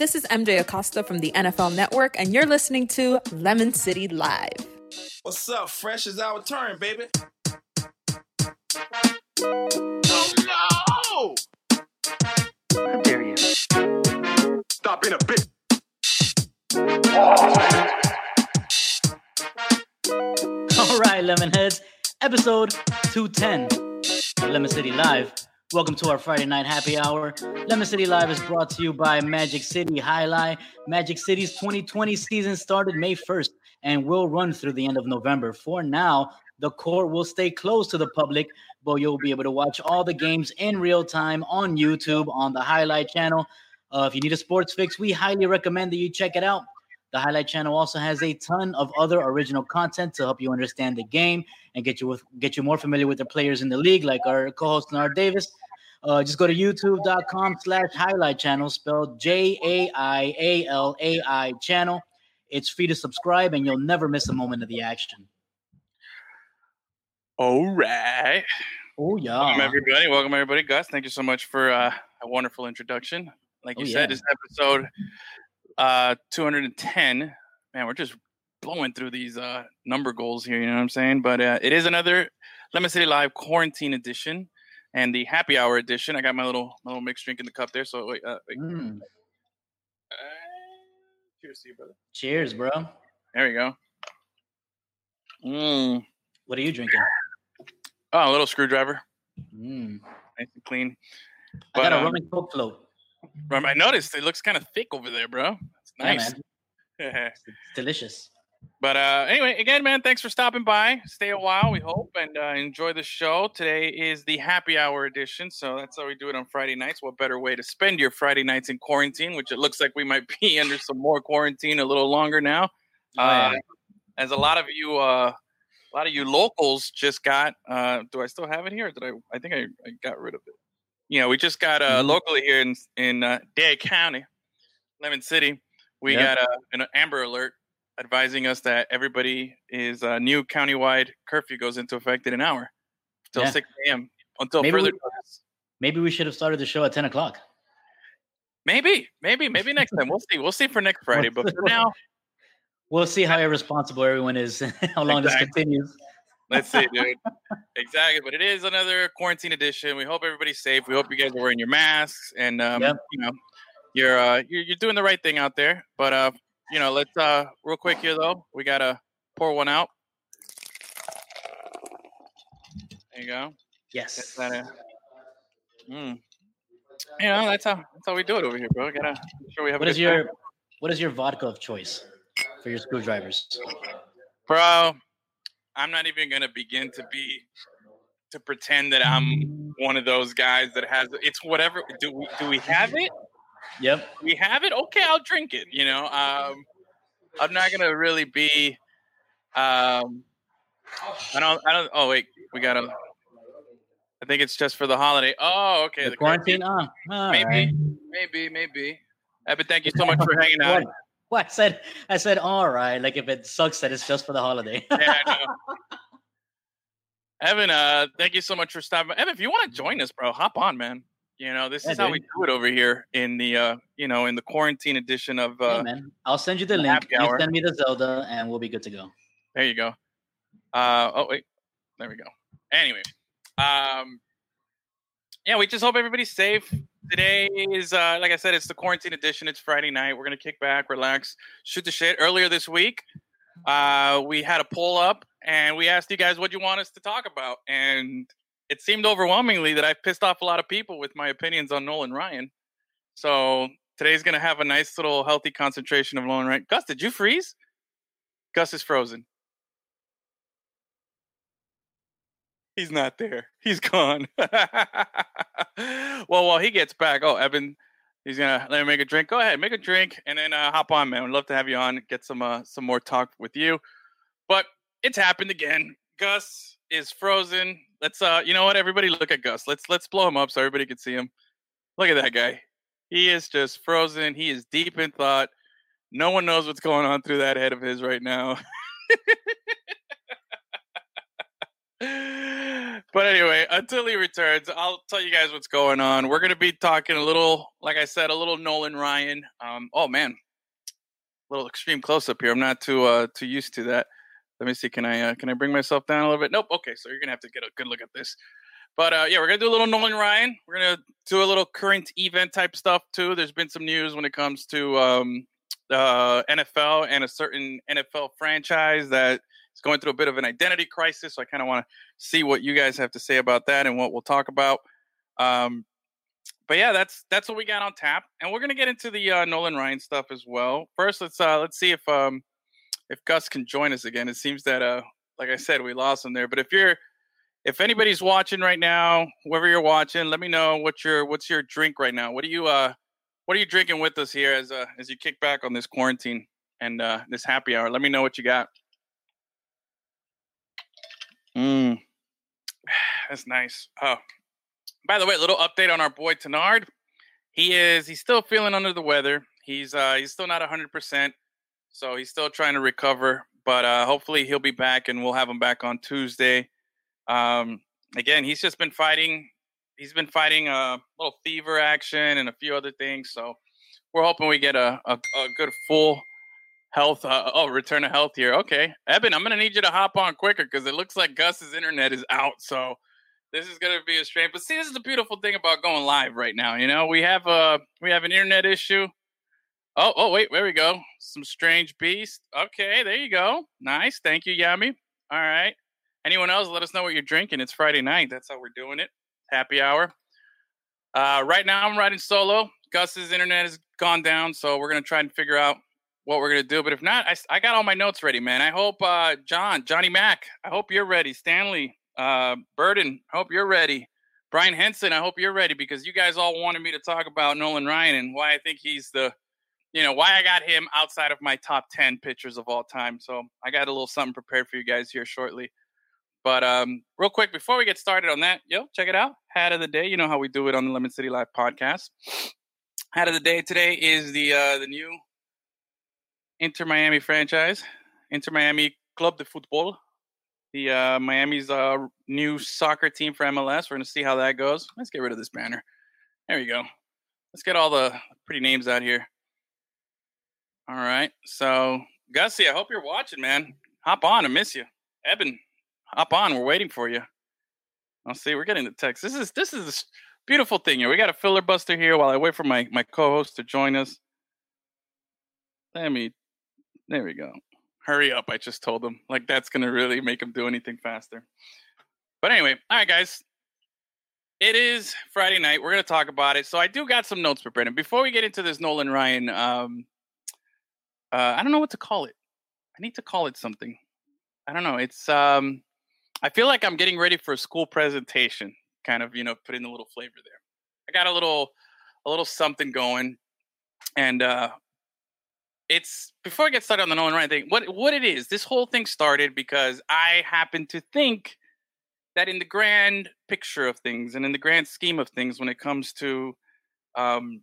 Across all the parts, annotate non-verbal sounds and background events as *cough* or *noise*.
This is MJ Acosta from the NFL Network, and you're listening to Lemon City Live. What's up? Fresh is our turn, baby. Oh no! How dare you? Stop being a bitch. All right, Lemonheads, episode 210 of Lemon City Live. Welcome to our Friday night happy hour. Lemon City Live is brought to you by Magic City Jai-Alai. Magic City's 2020 season started May 1st and will run through the end of November. For now, the court will stay closed to the public, but you'll be able to watch all the games in real time on YouTube on the Jai-Alai channel. Uh, if you need a sports fix, we highly recommend that you check it out. The Jai-Alai channel also has a ton of other original content to help you understand the game and get you with, get you more familiar with the players in the league, like our co-host Nard Davis. Uh, just go to youtube.com slash jai-alai channel, spelled J-A-I-A-L-A-I channel. It's free to subscribe, and you'll never miss a moment of the action. All right. Oh, yeah. Welcome everybody. Welcome everybody. Gus, thank you so much for uh, a wonderful introduction. Like Oh, you yeah. said, this episode uh, 210. Man, we're just blowing through these uh, number goals here. You know what I'm saying? But uh, it is another Lemon City Live quarantine edition and the happy hour edition. I got my little my little mixed drink in the cup there. So wait, uh, wait. Mm. Uh, cheers to you, brother. Cheers, bro. There we go. Mm. What are you drinking? Oh, a little screwdriver, Mm. nice and clean. I got a um, rum and coke float. Rum- I noticed it looks kind of thick over there, bro. It's Yeah, nice. man. *laughs* It's delicious. But uh, anyway, again, man, thanks for stopping by. Stay a while, we hope, and uh, enjoy the show. Today is the happy hour edition, so that's how we do it on Friday nights. What better way to spend your Friday nights in quarantine? Which it looks like we might *laughs* be under some more quarantine a little longer now. Oh. Uh, as a lot of you, uh, a lot of you locals just got. Uh, do I still have it here? Or did I? I think I, I got rid of it. You know, we just got uh, Mhm. locally here in in uh, Dade County, Lemon City. We Yeah. got uh, an Amber Alert advising us that everybody is uh, new countywide curfew goes into effect in an hour till Yeah. 6 a.m. until Maybe further we- notice. Maybe we should have started the show at 10 o'clock. Maybe, maybe, maybe next time. We'll see. We'll see for next Friday. But for now, *laughs* We'll see how irresponsible everyone is, *laughs* how long this continues. Let's see, dude. *laughs* exactly. But it is another quarantine edition. We hope everybody's safe. We hope you guys are wearing your masks and um, Yep. you know you're, uh, you're you're doing the right thing out there. But uh, you know, let's uh, real quick here though. We gotta pour one out. There you go. Yes. That's that. Uh, mm. You know, that's how that's how we do it over here, bro. We gotta make sure we have. What is your time. what is your vodka of choice for your screwdrivers? bro? I'm not even gonna begin to be to pretend that I'm one of those guys that has it's whatever. Do we do we have it? Yep. We have it. Okay, I'll drink it. You know, um, I'm not gonna really be. Um, I don't. I don't. Oh wait, we gotta. I think it's just for the holiday. Oh, okay. The the quarantine? Oh, Maybe, right. maybe, maybe. Evan, thank you so much for hanging out. What? *laughs* What? I said I said all right. Like if it sucks that it's just for the holiday. *laughs* Yeah, I know. Evan, uh, thank you so much for stopping. Evan, if you want to join us, bro, hop on, man. You know, this Yeah, is how we do it over here in the, uh, you know, in the quarantine edition of. Hey, Uh, man, I'll send you the link. You hour. send me the Zelda, and we'll be good to go. there you go. Uh, oh wait, there we go. Anyway, um, yeah, we just hope everybody's safe. Today is, uh, like I said, it's the quarantine edition. It's Friday night. We're gonna kick back, relax, shoot the shit. Earlier this week, uh, we had a poll up, and we asked you guys what you want us to talk about, and it seemed overwhelmingly that I pissed off a lot of people with my opinions on Nolan Ryan. So today's gonna have a nice little healthy concentration of Nolan Ryan. Gus, did you freeze? Gus is frozen. He's not there. He's gone. *laughs* well, while he gets back, oh, Evan, he's gonna let me make a drink. Go ahead, make a drink, and then uh, hop on, man. We'd love to have you on, get some uh, some more talk with you. But it's happened again. Gus is frozen. Let's uh, you know what? Everybody, look at Gus. Let's let's blow him up so everybody can see him. Look at that guy. He is just frozen. He is deep in thought. No one knows what's going on through that head of his right now. *laughs* but anyway, until he returns, I'll tell you guys what's going on. We're going to be talking a little, like I said, a little Nolan Ryan. Um, oh man, a little extreme close up here. I'm not too uh, too used to that. Let me see. Can I uh, can I bring myself down a little bit? Nope. Okay, so you're gonna have to get a good look at this. But uh, yeah, we're gonna do a little Nolan Ryan. We're gonna do a little current event type stuff too. There's been some news when it comes to um, uh, NFL and a certain NFL franchise that is going through a bit of an identity crisis. So I kind of want to see what you guys have to say about that and what we'll talk about. Um, but yeah, that's that's what we got on tap, and we're gonna get into the uh, Nolan Ryan stuff as well. First, let's uh, let's see if um, if Gus can join us again. It seems that uh, like I said, we lost him there. But if you're if anybody's watching right now, whoever you're watching, let me know what your what's your drink right now. What are you uh what are you drinking with us here as uh as you kick back on this quarantine and uh this happy hour? Let me know what you got. Mm. *sighs* That's nice. Oh. By the way, a little update on our boy Tenard. He is he's still feeling under the weather. He's uh he's still not 100%, so he's still trying to recover, but uh hopefully he'll be back and we'll have him back on Tuesday. Um, again, he's just been fighting. He's been fighting a little fever action and a few other things. So we're hoping we get a, a, a good full health. Uh, oh, return to health here. Okay, Eben, I'm gonna need you to hop on quicker because it looks like Gus's internet is out. So this is gonna be a strain. But see, this is the beautiful thing about going live right now. You know, we have a we have an internet issue. Oh, oh, wait, there we go. Some strange beast. Okay, there you go. Nice. Thank you, Yami. All right. Anyone else? Let us know what you're drinking. It's Friday night. That's how we're doing it. Happy hour. Uh, right now, I'm riding solo. Gus's internet has gone down, so we're gonna try and figure out what we're gonna do. But if not, I, I got all my notes ready, man. I hope uh, John, Johnny Mack, I hope you're ready. Stanley, uh, Burden, I hope you're ready. Brian Henson, I hope you're ready because you guys all wanted me to talk about Nolan Ryan and why I think he's the, you know, why I got him outside of my top 10 pitchers of all time. So I got a little something prepared for you guys here shortly. But um, real quick, before we get started on that, yo, check it out. Hat of the day. You know how we do it on the Lemon City Live podcast. Hat of the day today is the uh, the new Inter Miami franchise, Inter Miami Club de Football. The uh, Miami's uh, new soccer team for MLS. We're gonna see how that goes. Let's get rid of this banner. There we go. Let's get all the pretty names out here. All right. So, Gussie, I hope you're watching, man. Hop on. I miss you. Eben, hop on. We're waiting for you. I'll see. We're getting the text. This is this is a beautiful thing here. We got a filibuster here while I wait for my my co-host to join us. Let me. There we go. Hurry up! I just told him. Like that's gonna really make him do anything faster. But anyway, all right, guys. It is Friday night. We're gonna talk about it. So I do got some notes prepared. And before we get into this Nolan Ryan, um, uh, I don't know what to call it. I need to call it something. I don't know. It's um, I feel like I'm getting ready for a school presentation, kind of, you know, put in a little flavor there. I got a little a little something going. And uh it's before I get started on the Nolan Ryan thing, what what it is, this whole thing started because I happen to think that in the grand picture of things and in the grand scheme of things when it comes to um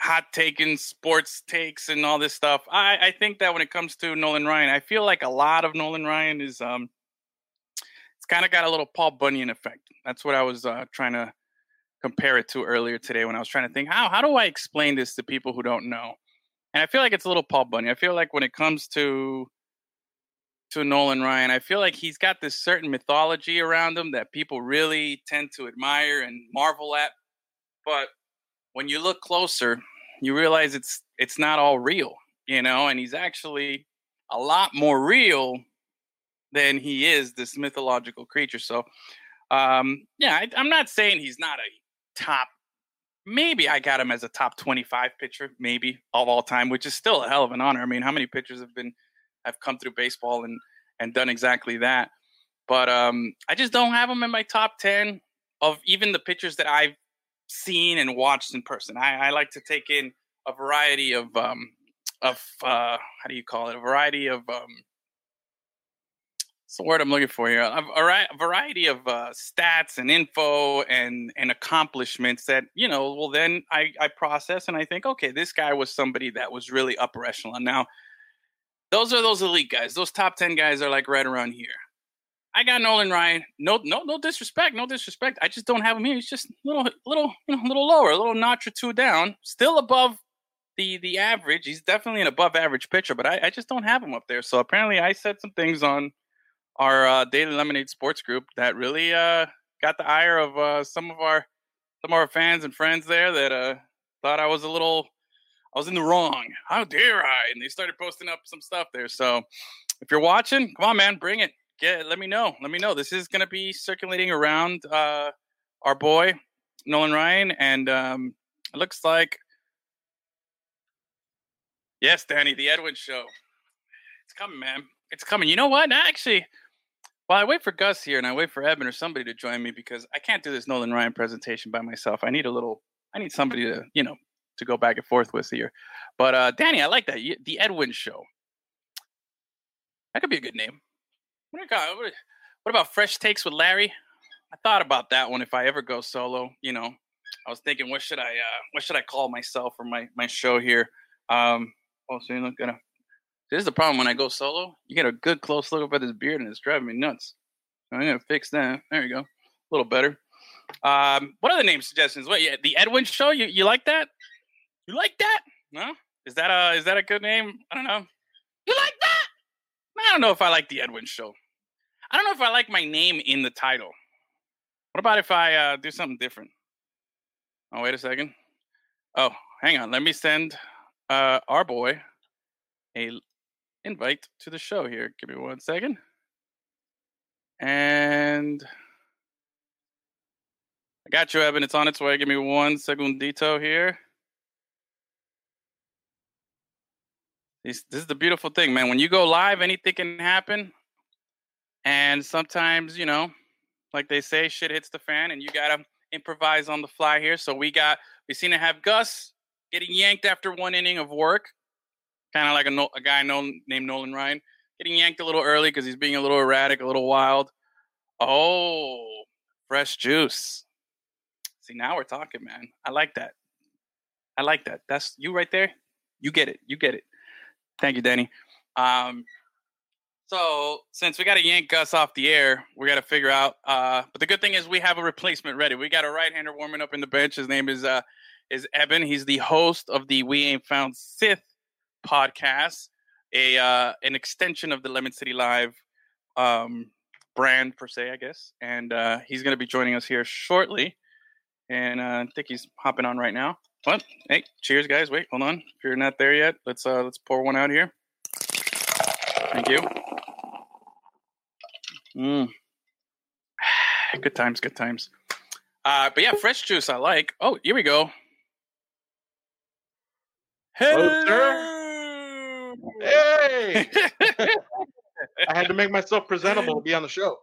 hot taking sports takes and all this stuff. I, I think that when it comes to Nolan Ryan, I feel like a lot of Nolan Ryan is um it's kind of got a little Paul Bunyan effect. That's what I was uh, trying to compare it to earlier today when I was trying to think how how do I explain this to people who don't know? And I feel like it's a little Paul Bunyan. I feel like when it comes to to Nolan Ryan, I feel like he's got this certain mythology around him that people really tend to admire and marvel at. But when you look closer, you realize it's it's not all real, you know, and he's actually a lot more real than he is this mythological creature. So, um, yeah, I, I'm not saying he's not a top. Maybe I got him as a top 25 pitcher, maybe of all time, which is still a hell of an honor. I mean, how many pitchers have been have come through baseball and and done exactly that? But um, I just don't have him in my top 10 of even the pitchers that I've seen and watched in person. I, I like to take in a variety of um, of uh, how do you call it? A variety of um, what's the word I'm looking for here? A, a variety of uh, stats and info and and accomplishments that you know. Well, then I I process and I think, okay, this guy was somebody that was really upper echelon. Now, those are those elite guys. Those top ten guys are like right around here. I got Nolan Ryan. No, no, no disrespect, no disrespect. I just don't have him here. He's just a little, little, you know, a little lower, a little notch or two down. Still above the the average. He's definitely an above average pitcher, but I, I just don't have him up there. So apparently, I said some things on our uh, Daily Lemonade Sports group that really uh, got the ire of uh, some of our some of our fans and friends there that uh, thought I was a little I was in the wrong. How dare I? And they started posting up some stuff there. So if you're watching, come on, man, bring it. Get let me know. Let me know. This is gonna be circulating around uh, our boy Nolan Ryan, and um, it looks like yes, Danny, the Edwin Show. It's coming, man. It's coming. You know what? Actually, well, I wait for Gus here, and I wait for Evan or somebody to join me because I can't do this Nolan Ryan presentation by myself. I need a little. I need somebody to you know to go back and forth with here. But uh, Danny, I like that. The Edwin Show. That could be a good name. What, what, what about Fresh Takes with Larry? I thought about that one if I ever go solo. You know, I was thinking, what should I, uh, what should I call myself for my my show here? Um, oh, so you're not gonna. This is the problem when I go solo. You get a good close look up at his beard, and it's driving me nuts. I'm gonna fix that. There you go, a little better. Um, what other name suggestions? What? Yeah, the Edwin Show. You you like that? You like that? No? Is that a is that a good name? I don't know. You like that? I don't know if I like the Edwin Show. I don't know if I like my name in the title. What about if I uh, do something different? Oh, wait a second. Oh, hang on. Let me send uh, our boy a invite to the show here. Give me one second. And I got you, Evan. It's on its way. Give me one segundito here. This, this is the beautiful thing, man. When you go live, anything can happen. And sometimes, you know, like they say, shit hits the fan and you got to improvise on the fly here. So we got, we seem to have Gus getting yanked after one inning of work, kind of like a, a guy known, named Nolan Ryan, getting yanked a little early because he's being a little erratic, a little wild. Oh, fresh juice. See, now we're talking, man. I like that. I like that. That's you right there. You get it. You get it. Thank you, Danny. Um, so since we got to yank Gus off the air, we got to figure out. Uh, but the good thing is we have a replacement ready. We got a right-hander warming up in the bench. His name is uh, is Eben. He's the host of the We Ain't Found Sith podcast, a uh, an extension of the Lemon City Live um, brand per se, I guess. And uh, he's going to be joining us here shortly. And uh, I think he's hopping on right now. What? Hey, cheers, guys! Wait, hold on. If you're not there yet, let's uh, let's pour one out here. Thank you. Mm. *sighs* Good times, good times. Uh, but yeah, fresh juice I like. Oh, here we go. Hello. Hey! *laughs* I had to make myself presentable to be on the show.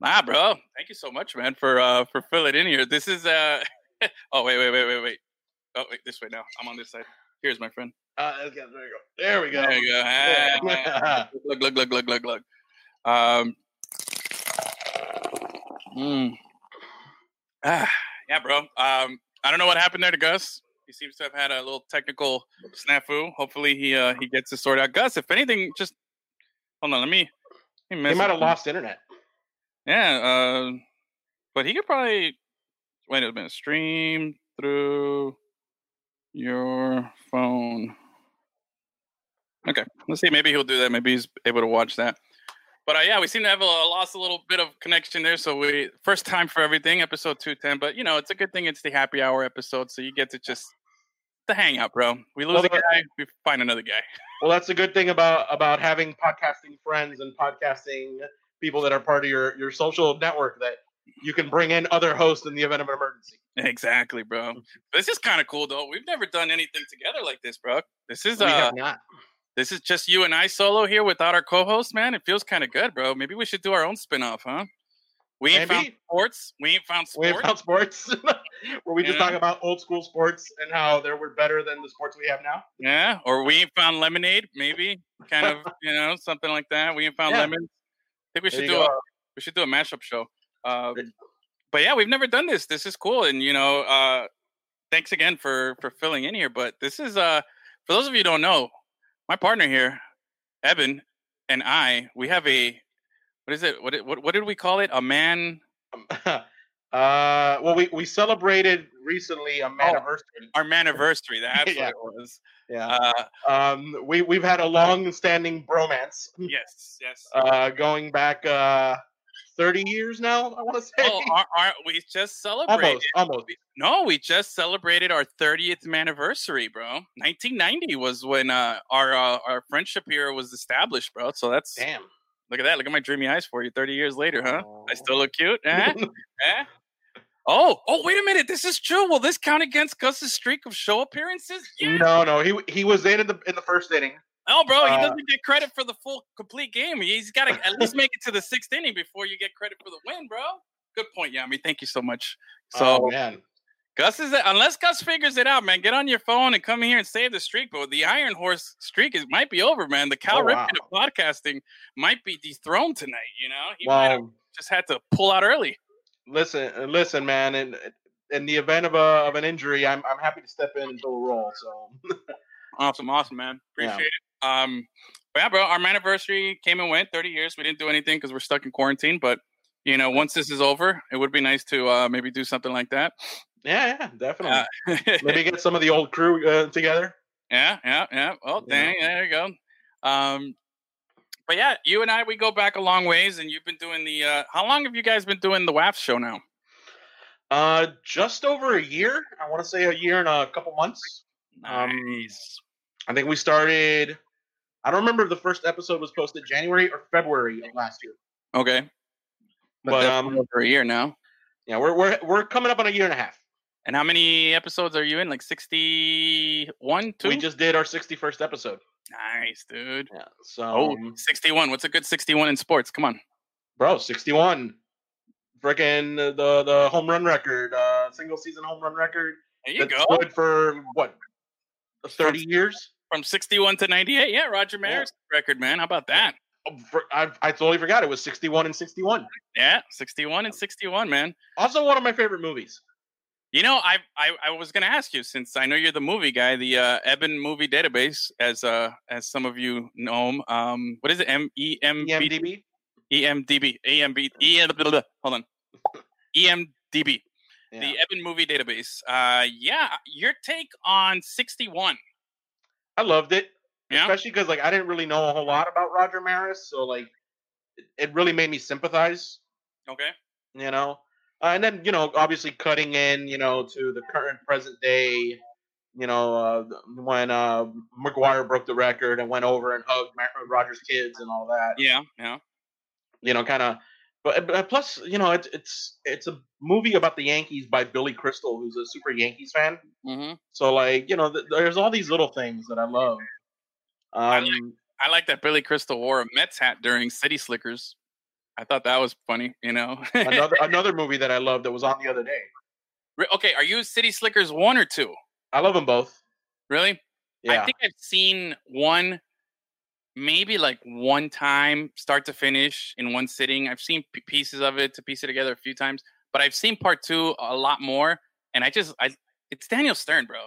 Nah, bro. Thank you so much, man, for uh for filling in here. This is uh *laughs* oh wait, wait, wait, wait, wait. Oh wait, this way now. I'm on this side. Here's my friend. Uh, there you go. There we go. There you go. Ah, look, look, look, look, look, look. Um, mm. ah, yeah, bro. Um, I don't know what happened there to Gus. He seems to have had a little technical snafu. Hopefully, he uh, he gets this sorted out. Gus, if anything, just hold on. Let me. He might have lost internet. Yeah, uh, but he could probably wait a minute. Stream through your phone. Okay, let's see. Maybe he'll do that. Maybe he's able to watch that. But uh, yeah, we seem to have a, lost a little bit of connection there. So we first time for everything, episode two ten. But you know, it's a good thing it's the happy hour episode, so you get to just the hang out, bro. We lose well, a guy, we find another guy. Well, that's a good thing about about having podcasting friends and podcasting people that are part of your your social network that you can bring in other hosts in the event of an emergency. Exactly, bro. This is kind of cool though. We've never done anything together like this, bro. This is we uh, not. This is just you and I solo here without our co-host, man. It feels kind of good, bro. Maybe we should do our own spin-off, huh? We ain't Maybe. found sports. We ain't found sports. We ain't found sports. *laughs* Where we just talk about old school sports and how they were better than the sports we have now. Yeah, or we ain't found lemonade. Maybe kind of, *laughs* you know, something like that. We ain't found yeah. lemons. I think we should do go. a we should do a mashup show. Uh, but yeah, we've never done this. This is cool, and you know, uh, thanks again for for filling in here. But this is uh, for those of you who don't know, my partner here, Evan, and I, we have a what is it? What did- what what did we call it? A man. *laughs* uh, well, we we celebrated recently a anniversary. Our anniversary. That's *laughs* Yeah. what it was. Yeah. Uh, Um, we we've had a long-standing bromance, yes, yes. uh, going back uh, thirty years now. I want to say oh, are, are, we just celebrated. almost, almost. No, we just celebrated our 30th anniversary, bro. 1990 was when uh, our uh, our friendship here was established, bro. So that's Damn. look at that. Look at my dreamy eyes for you. 30 years later, huh? I Oh. still look cute. Eh? *laughs* Eh? Oh, oh, wait a minute. This is true. Will this count against Gus's streak of show appearances? Yeah. No, no, he he was in the in the first inning. Oh, bro, he Uh, doesn't get credit for the full complete game. He's got to at least make it to the sixth inning before you get credit for the win, bro. Good point, Yami. Thank you so much. So, oh, man, Gus is unless Gus figures it out, man. Get on your phone and come here and save the streak. But the Iron Horse streak is might be over, man. The Cal Oh, wow. Of podcasting might be dethroned tonight. You know, he might have just had to pull out early. listen, uh, listen, man, in in the event of a of an injury, I'm I'm happy to step in and fill a role. So Awesome, awesome, man. Yeah. Appreciate it. Um, but yeah, bro, our anniversary came and went. Thirty years. We didn't do anything because we're stuck in quarantine. But you know, once this is over, it would be nice to uh, maybe do something like that. yeah, yeah, definitely. Uh, *laughs* Maybe get some of the old crew uh, together. Yeah, yeah, yeah. Oh, Yeah. dang, there you go. Um, but yeah, you and I we go back a long ways, and you've been doing the. Uh, how long have you guys been doing the WAF show now? Uh, just over a year. I want to say a year and a couple months. Um, Nice. I think we started. I don't remember if the first episode was posted January or February of last year. Okay, but, But, um, over a year now. Yeah, we're we're we're coming up on a year and a half. And how many episodes are you in? Like sixty-one, two. We just did our sixty-first episode. nice, dude. Yeah. So, Oh, 61. What's a good 61 in sports? Come on. bro, sixty-one. Freaking the the home run record, uh, single season home run record. There you go. good for what? Thirty years. From 61 to 98. Yeah, Roger Maris record, man. How about that? Oh, I, I totally forgot it was sixty-one and sixty-one. Yeah, 61 and 61, man. Also, one of my favorite movies. You know, I I, I was going to ask you since I know you're the movie guy, the uh, Eben Movie Database, as uh as some of you know, Um, what is it? M E M B EMDB. E M D B A M B E. Hold on. *laughs* E M D B. The Eben Movie Database. Uh, yeah, your take on 61. I loved it. Yeah. especially because like I didn't really know a whole lot about Roger Maris, so like it, it really made me sympathize, Okay. you know. Uh, and then you know, obviously cutting in, you know, to the current present day, you know, uh, when uh, McGwire broke the record and went over and hugged Mar- Roger's kids and all that, Yeah. Yeah. you know, kind of. But, but plus, you know, it's it's it's a movie about the Yankees by Billy Crystal, who's a super Yankees fan. Mm-hmm. So like, you know, th- there's all these little things that I love. Um, like- I like that Billy Crystal wore a Mets hat during City Slickers. I thought that was funny. You know. another *laughs* another movie that I love that was on the other day. Okay, are you City Slickers one or two? I love them both. Really? Yeah, I think I've seen one, maybe like one time, start to finish in one sitting. I've seen p- pieces of it to piece it together a few times, but I've seen part two a lot more. And I just, I, it's Daniel Stern, bro.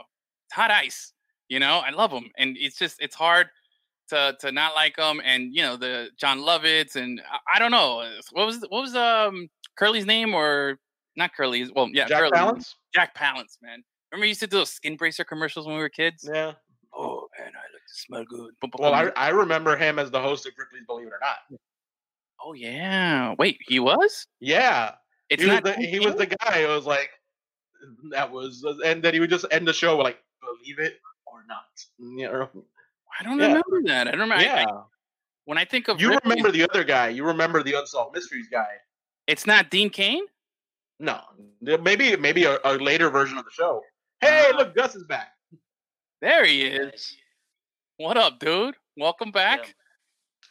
It's hot ice. You know, I love him, and it's just, it's hard to to not like him. And you know, the Jon Lovitz, and I, I don't know what was what was um Curly's name or not Curly's? Well, yeah, Jack Curly. Palance. Jack Palance, man. Remember, we used to do those skin bracer commercials when we were kids. Yeah. Oh man, I like to smell good. Well, I. I remember him as the host of Ripley's Believe It or Not. oh yeah. Wait, he was? Yeah, It's he was not. the, he was the guy who was like that was, and then he would just end the show with like believe it or not. You know? I don't yeah. remember that. I don't remember. Yeah, I- when I think of you Ripley, remember the other guy. You remember the Unsolved Mysteries guy. it's not Dean Cain. No, maybe maybe a, a later version of the show. Hey, Ah. look, Gus is back. There he is. What up, dude? Welcome back.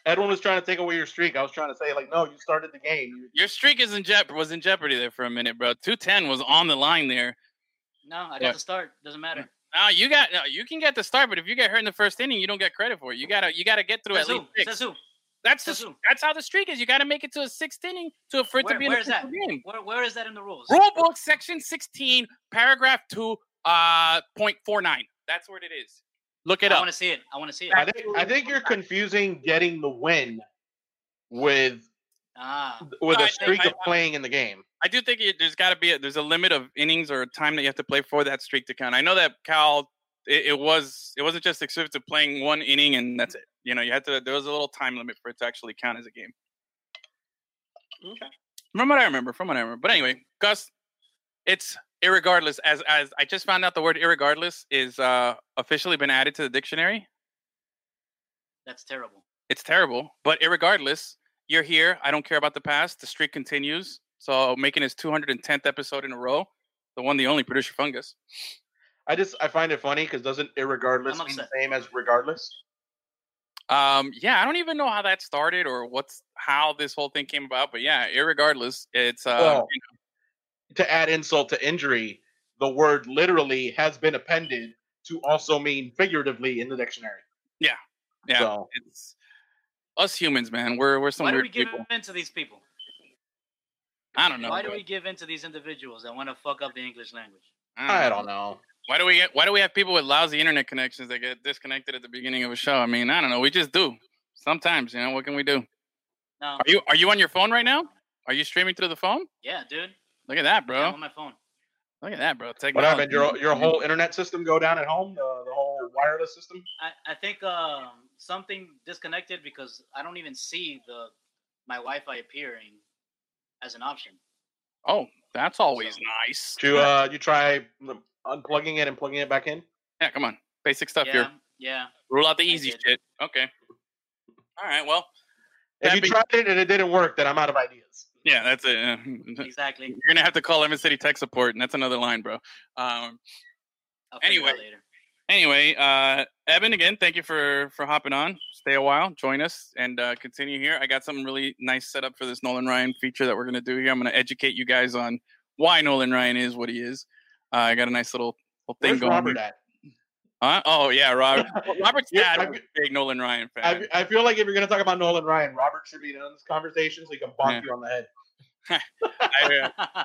Edwin was trying to take away your streak. I was trying to say like, no, you started the game. Your streak is in jeop- was in jeopardy there for a minute, bro. Two ten was on the line there. No, I got Yeah. to start. Doesn't matter. Now you got no, you can get the start, but if you get hurt in the first inning, you don't get credit for it. You gotta you gotta get through Says at who? least six. Says who? That's the, Says who? that's how the streak is. You got to make it to a sixth inning to for it to Where- be an where is official that? game. Where, where is that in the rules? Rule book section sixteen, paragraph two, uh, point four nine. That's what it is. Look it I up. want to see it. I want to see it. I think I think you're confusing getting the win with Ah, with I a think- streak I- of playing in the game. I do think it, there's got to be a, there's a limit of innings or time that you have to play for that streak to count. I know that Cal it, it was it wasn't just exclusive to playing one inning and that's it. You know, you had to there was a little time limit for it to actually count as a game. Okay. From what I remember, from what I remember. But anyway, Gus, it's irregardless. As as I just found out, the word irregardless is uh, officially been added to the dictionary. that's terrible. It's terrible, but irregardless, you're here. I don't care about the past. The streak continues. So making his 210th episode in a row, the one, the only producer fungus. I just I find it funny because doesn't irregardless I'm mean the same as regardless? Um, yeah, I don't even know how that started or what's how this whole thing came about, but yeah, irregardless, it's uh, Well, to add insult to injury, the word literally has been appended to also mean figuratively in the dictionary. yeah, So it's us humans, man. We're we're some Why do we give people. in to these people? I don't know. Why do bro. we give in to these individuals that want to fuck up the English language? I don't know. Why do we get? Why do we have people with lousy internet connections that get disconnected at the beginning of a show? I mean, I don't know. We just do. Sometimes, you know. What can we do? No. Are you Are you on your phone right now? Are you streaming through the phone? Yeah, dude. Look at that, Yeah, bro. I'm on my phone. Look at that, bro. What happened? Your your whole internet system go down at home? The, the whole wireless system? I, I think um, something disconnected because I don't even see the my Wi-Fi appearing as an option. Oh, that's always So- nice. Did you uh you try unplugging it and plugging it back in? Yeah, come on. Basic stuff yeah, here. yeah. Rule out the easy shit. Okay. All right. Well, If you big- tried it and it didn't work, then I'm out of ideas. Yeah, that's it. *laughs* Exactly. You're gonna have to call Lemon City Tech Support, and that's another line, bro. Um. I'll figure it out Anyway. later. Anyway, uh, Evan, again, thank you for for hopping on. Stay a while, join us, and uh, continue here. I got something really nice set up for this Nolan Ryan feature that we're gonna do here. I'm gonna educate you guys on why Nolan Ryan is what he is. Uh, I got a nice little, little thing Where's going. Robert here. at? Huh? Oh yeah, Robert. *laughs* Robert's Yeah, dad I- was a big Nolan Ryan fan. I, I feel like if you're gonna talk about Nolan Ryan, Robert should be in this conversation so he can bonk Yeah. you on the head. *laughs* I, uh,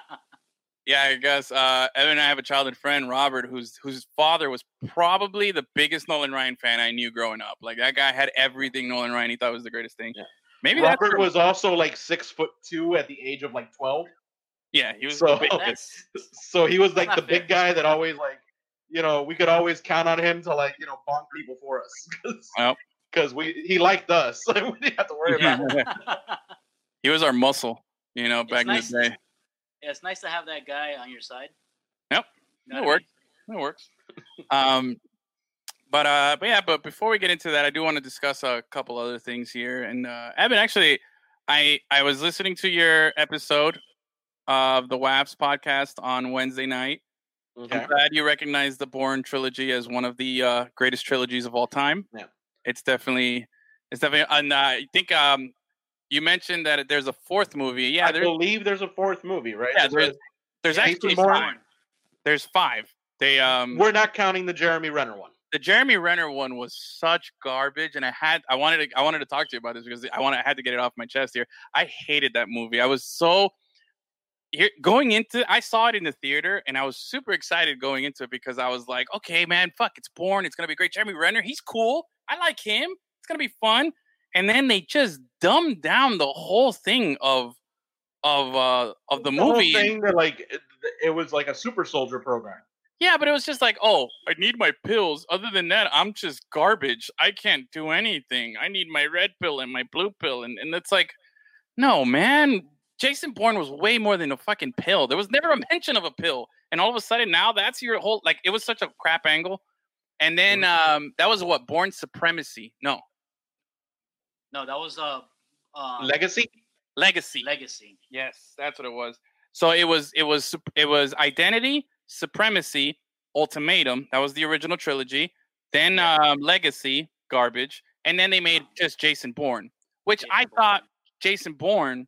Yeah, I guess uh, Evan and I have a childhood friend, Robert, whose whose father was probably the biggest Nolan Ryan fan I knew growing up. Like that guy had everything Nolan Ryan. He thought was the greatest thing. Yeah. Maybe Robert true. was also like six foot two at the age of like twelve. yeah, he was So- *laughs* the So he was like Not the fair. big guy that always like, you know, we could always count on him to like, you know, bonk people for us. *laughs* Well. Because we he liked us. So *laughs* we didn't have to worry about it. *laughs* he was our muscle, you know, It's back nice. in the day. Yeah, it's nice to have that guy on your side. Yep. You know It what I worked. It works. um, but uh, but yeah, but before we get into that, I do want to discuss a couple other things here. And uh, Evan, actually, I I was listening to your episode of the WAPS podcast on Wednesday night. Okay. I'm glad you recognize the Bourne trilogy as one of the uh, greatest trilogies of all time. Yeah. it's definitely it's definitely. And uh, I think um, you mentioned that there's a fourth movie. Yeah, I there's believe there's a fourth movie, right? Yeah, There's there's- actually five. There's five. They um we're not counting the Jeremy Renner one. the Jeremy Renner one was such garbage, and I had I wanted to I wanted to talk to you about this because I wanted I had to get it off my chest here. I hated that movie. I was so here going into I saw it in the theater and I was super excited going into it because I was like, okay, man, fuck, it's Bourne, it's gonna be great. Jeremy Renner, he's cool. I like him. It's gonna be fun. And then they just dumbed down the whole thing of of uh of the, whole movie. thing that like it, it was like a super soldier program. Yeah, but it was just like, oh, I need my pills. Other than that, I'm just garbage. I can't do anything. I need my red pill and my blue pill. And, and it's like, no, man. Jason Bourne was way more than a fucking pill. There was never a mention of a pill. And all of a sudden now that's your whole like it was such a crap angle. And then um that was what, Bourne Supremacy. No. No, that was uh, uh Legacy. Legacy. legacy. Yes, that's what it was. So it was it was it was Identity, Supremacy, Ultimatum. That was the original trilogy. Then um, Legacy, garbage, and then they made just Jason Bourne, which I Jason thought Jason Bourne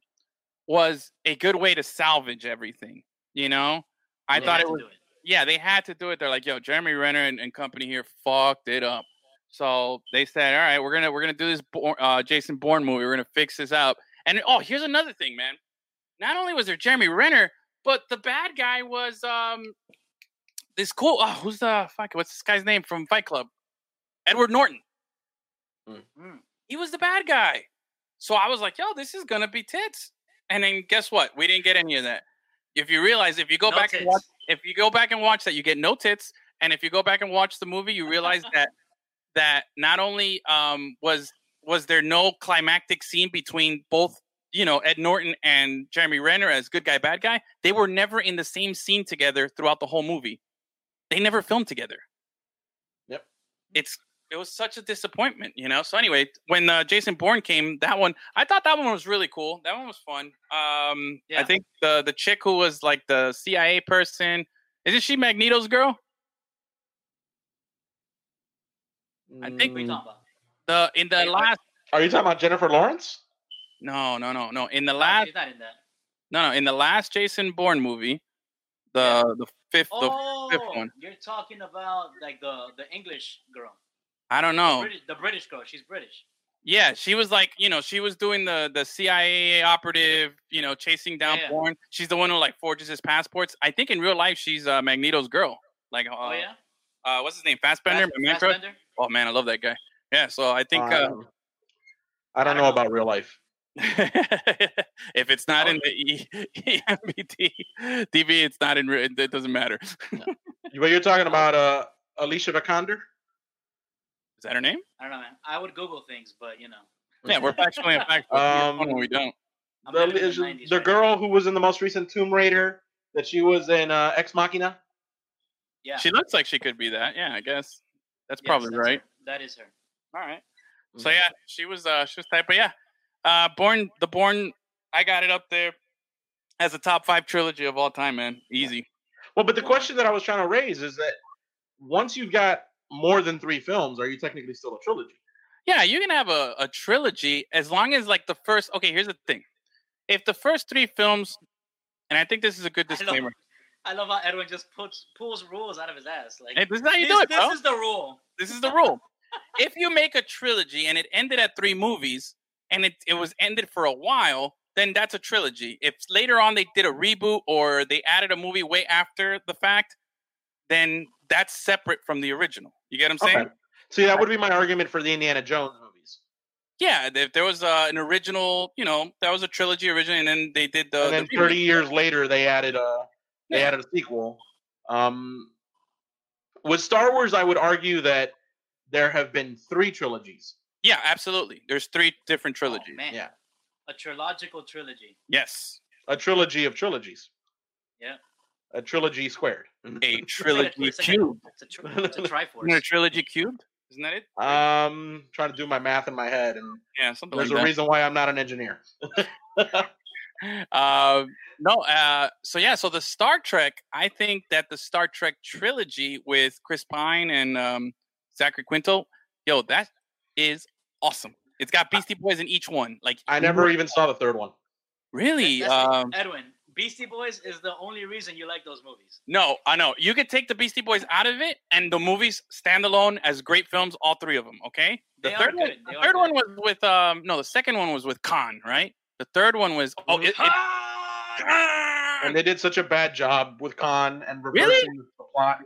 was a good way to salvage everything. You know, I They thought it was it. yeah, they had to do it. They're like, yo, Jeremy Renner and, and company here fucked it up. So they said, all right, we're gonna we're gonna do this uh, Jason Bourne movie. We're gonna fix this up. And oh, here's another thing, man. Not only was there Jeremy Renner, but the bad guy was um this cool. Oh, who's the fuck? What's this guy's name from Fight Club? Edward Norton. Mm. He was the bad guy. So I was like, yo, this is gonna be tits. And then guess what? We didn't get any of that. If you realize, if you go No back and watch, if you go back and watch that, you get no tits. And if you go back and watch the movie, you realize *laughs* that that not only um, was was there no climactic scene between both, you know, Ed Norton and Jeremy Renner as good guy bad guy, they were never in the same scene together throughout the whole movie. They never filmed together. Yep. It's it was such a disappointment, you know. So anyway, when uh, Jason Bourne came, that one I thought that one was really cool. That one was fun. Um, I think the the chick who was like the CIA person, isn't she Magneto's girl? I think we are you Mm, talking about? The in the Wait, last Are you talking about Jennifer Lawrence? no no no no in the No, last she's not in that. no no in the last Jason Bourne movie, the the fifth the Oh, fifth one. you're talking about like the the English girl, I don't the, know. British, the British girl. She's British. Yeah, she was like, you know, she was doing the the CIA operative, you know, chasing down Yeah, yeah. Bourne. She's the one who like forges his passports. I think in real life she's uh, Magneto's girl. Like, uh, oh yeah, uh, what's his name? Fassbender. Fass- my? Fassbender? Oh man, I love that guy. Yeah, so I think uh, Um, I don't I know don't know. about real life. *laughs* if it's not Oh. in the e- EMBT TV, it's not in. re- It doesn't matter. Is *laughs* But you're talking about uh, Alicia Vikander? That her name? I don't know, man. I would Google things, but you know, Yeah, we're factually and factual. Um, we don't. The, in is- the 90s the right now. girl who was in the most recent Tomb Raider, that she was in uh, Ex Machina? Yeah, She looks like she could be that. Yeah, I guess that's Yes, probably that's right. her. That is her. All right. Mm. So yeah, she was uh she was tight, but yeah, uh Bourne the Bourne I got it up there as a top five trilogy of all time, man. Easy. Well, but the question that I was trying to raise is that once you've got more than three films, are you technically still a trilogy? Yeah, you can have a, a trilogy as long as like the first okay, here's the thing. If the first three films and I think this is a good I love, disclaimer. I love how Edwin just puts pulls rules out of his ass. Like Hey, this is how you this, do it, bro. this is the rule. This is the rule. if you make a trilogy and it ended at three movies and it, it was ended for a while, then that's a trilogy. If later on they did a reboot or they added a movie way after the fact, then that's separate from the original. You get what I'm saying? Okay. See, that would be my argument for the Indiana Jones movies. Yeah, if there was uh, an original, you know, that was a trilogy originally, and then they did the. and then the 30 years later, they added a they Yeah. added a sequel. Um, with Star Wars, I would argue that there have been three trilogies. Yeah, absolutely. There's three different Oh, trilogies. man, Yeah, a trilogical trilogy. yes, a trilogy of trilogies. Yeah. A trilogy squared. *laughs* a trilogy It's like a- cubed. It's a, tri- it's a Isn't it a trilogy cubed? Isn't that it? Um, trying to do my math in my head, and yeah, something there's like a that. reason why I'm not an engineer. uh, *laughs* no, uh, so yeah, so the Star Trek, I think that the Star Trek trilogy with Chris Pine and um, Zachary Quinto, yo, that is awesome. It's got Beastie Boys in each one. Like, I never even saw the third one. really. That's the- Um, Edwin, Beastie Boys is the only reason you like those movies. no, I know you could take the Beastie Boys out of it, and the movies stand alone as great films. All three of them. Okay. The They are third one. They the are third good. one was with um, no, the second one was with Khan, right? The third one was oh, it, it, And they did such a bad job with Khan and Really? reversing the plot.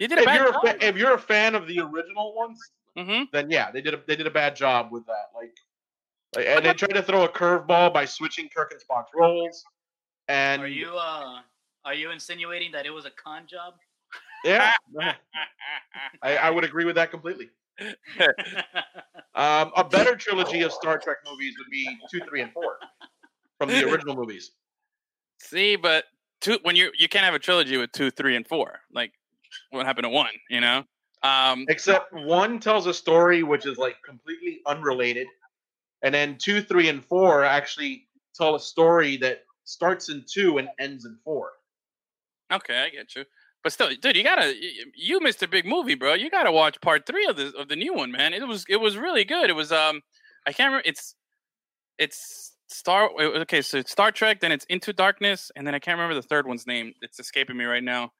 you did a If bad you're a job. fa- if you're a fan of the original ones, hmm then yeah, they did a, they did a bad job with that. Like, like and they tried to throw a curveball by switching Kirk and Spock's roles. And Are you uh are you insinuating that it was a con job? yeah, *laughs* I, I would agree with that completely. *laughs* Um, a better trilogy of Star Trek movies would be two, three, and four from the original movies. See, but two when you you can't have a trilogy with two, three, and four. Like what happened to one? You know. Um, Except one tells a story which is like completely unrelated, and then two, three, and four actually tell a story that starts in two and ends in four. okay, I get you. But still, dude, you gotta you missed a big movie, bro. You gotta watch part three of the of the new one, man. It was it was really good. It was um I can't remember. It's it's Star okay, so it's Star Trek, then it's Into Darkness, and then I can't remember the third one's name. It's escaping me right now.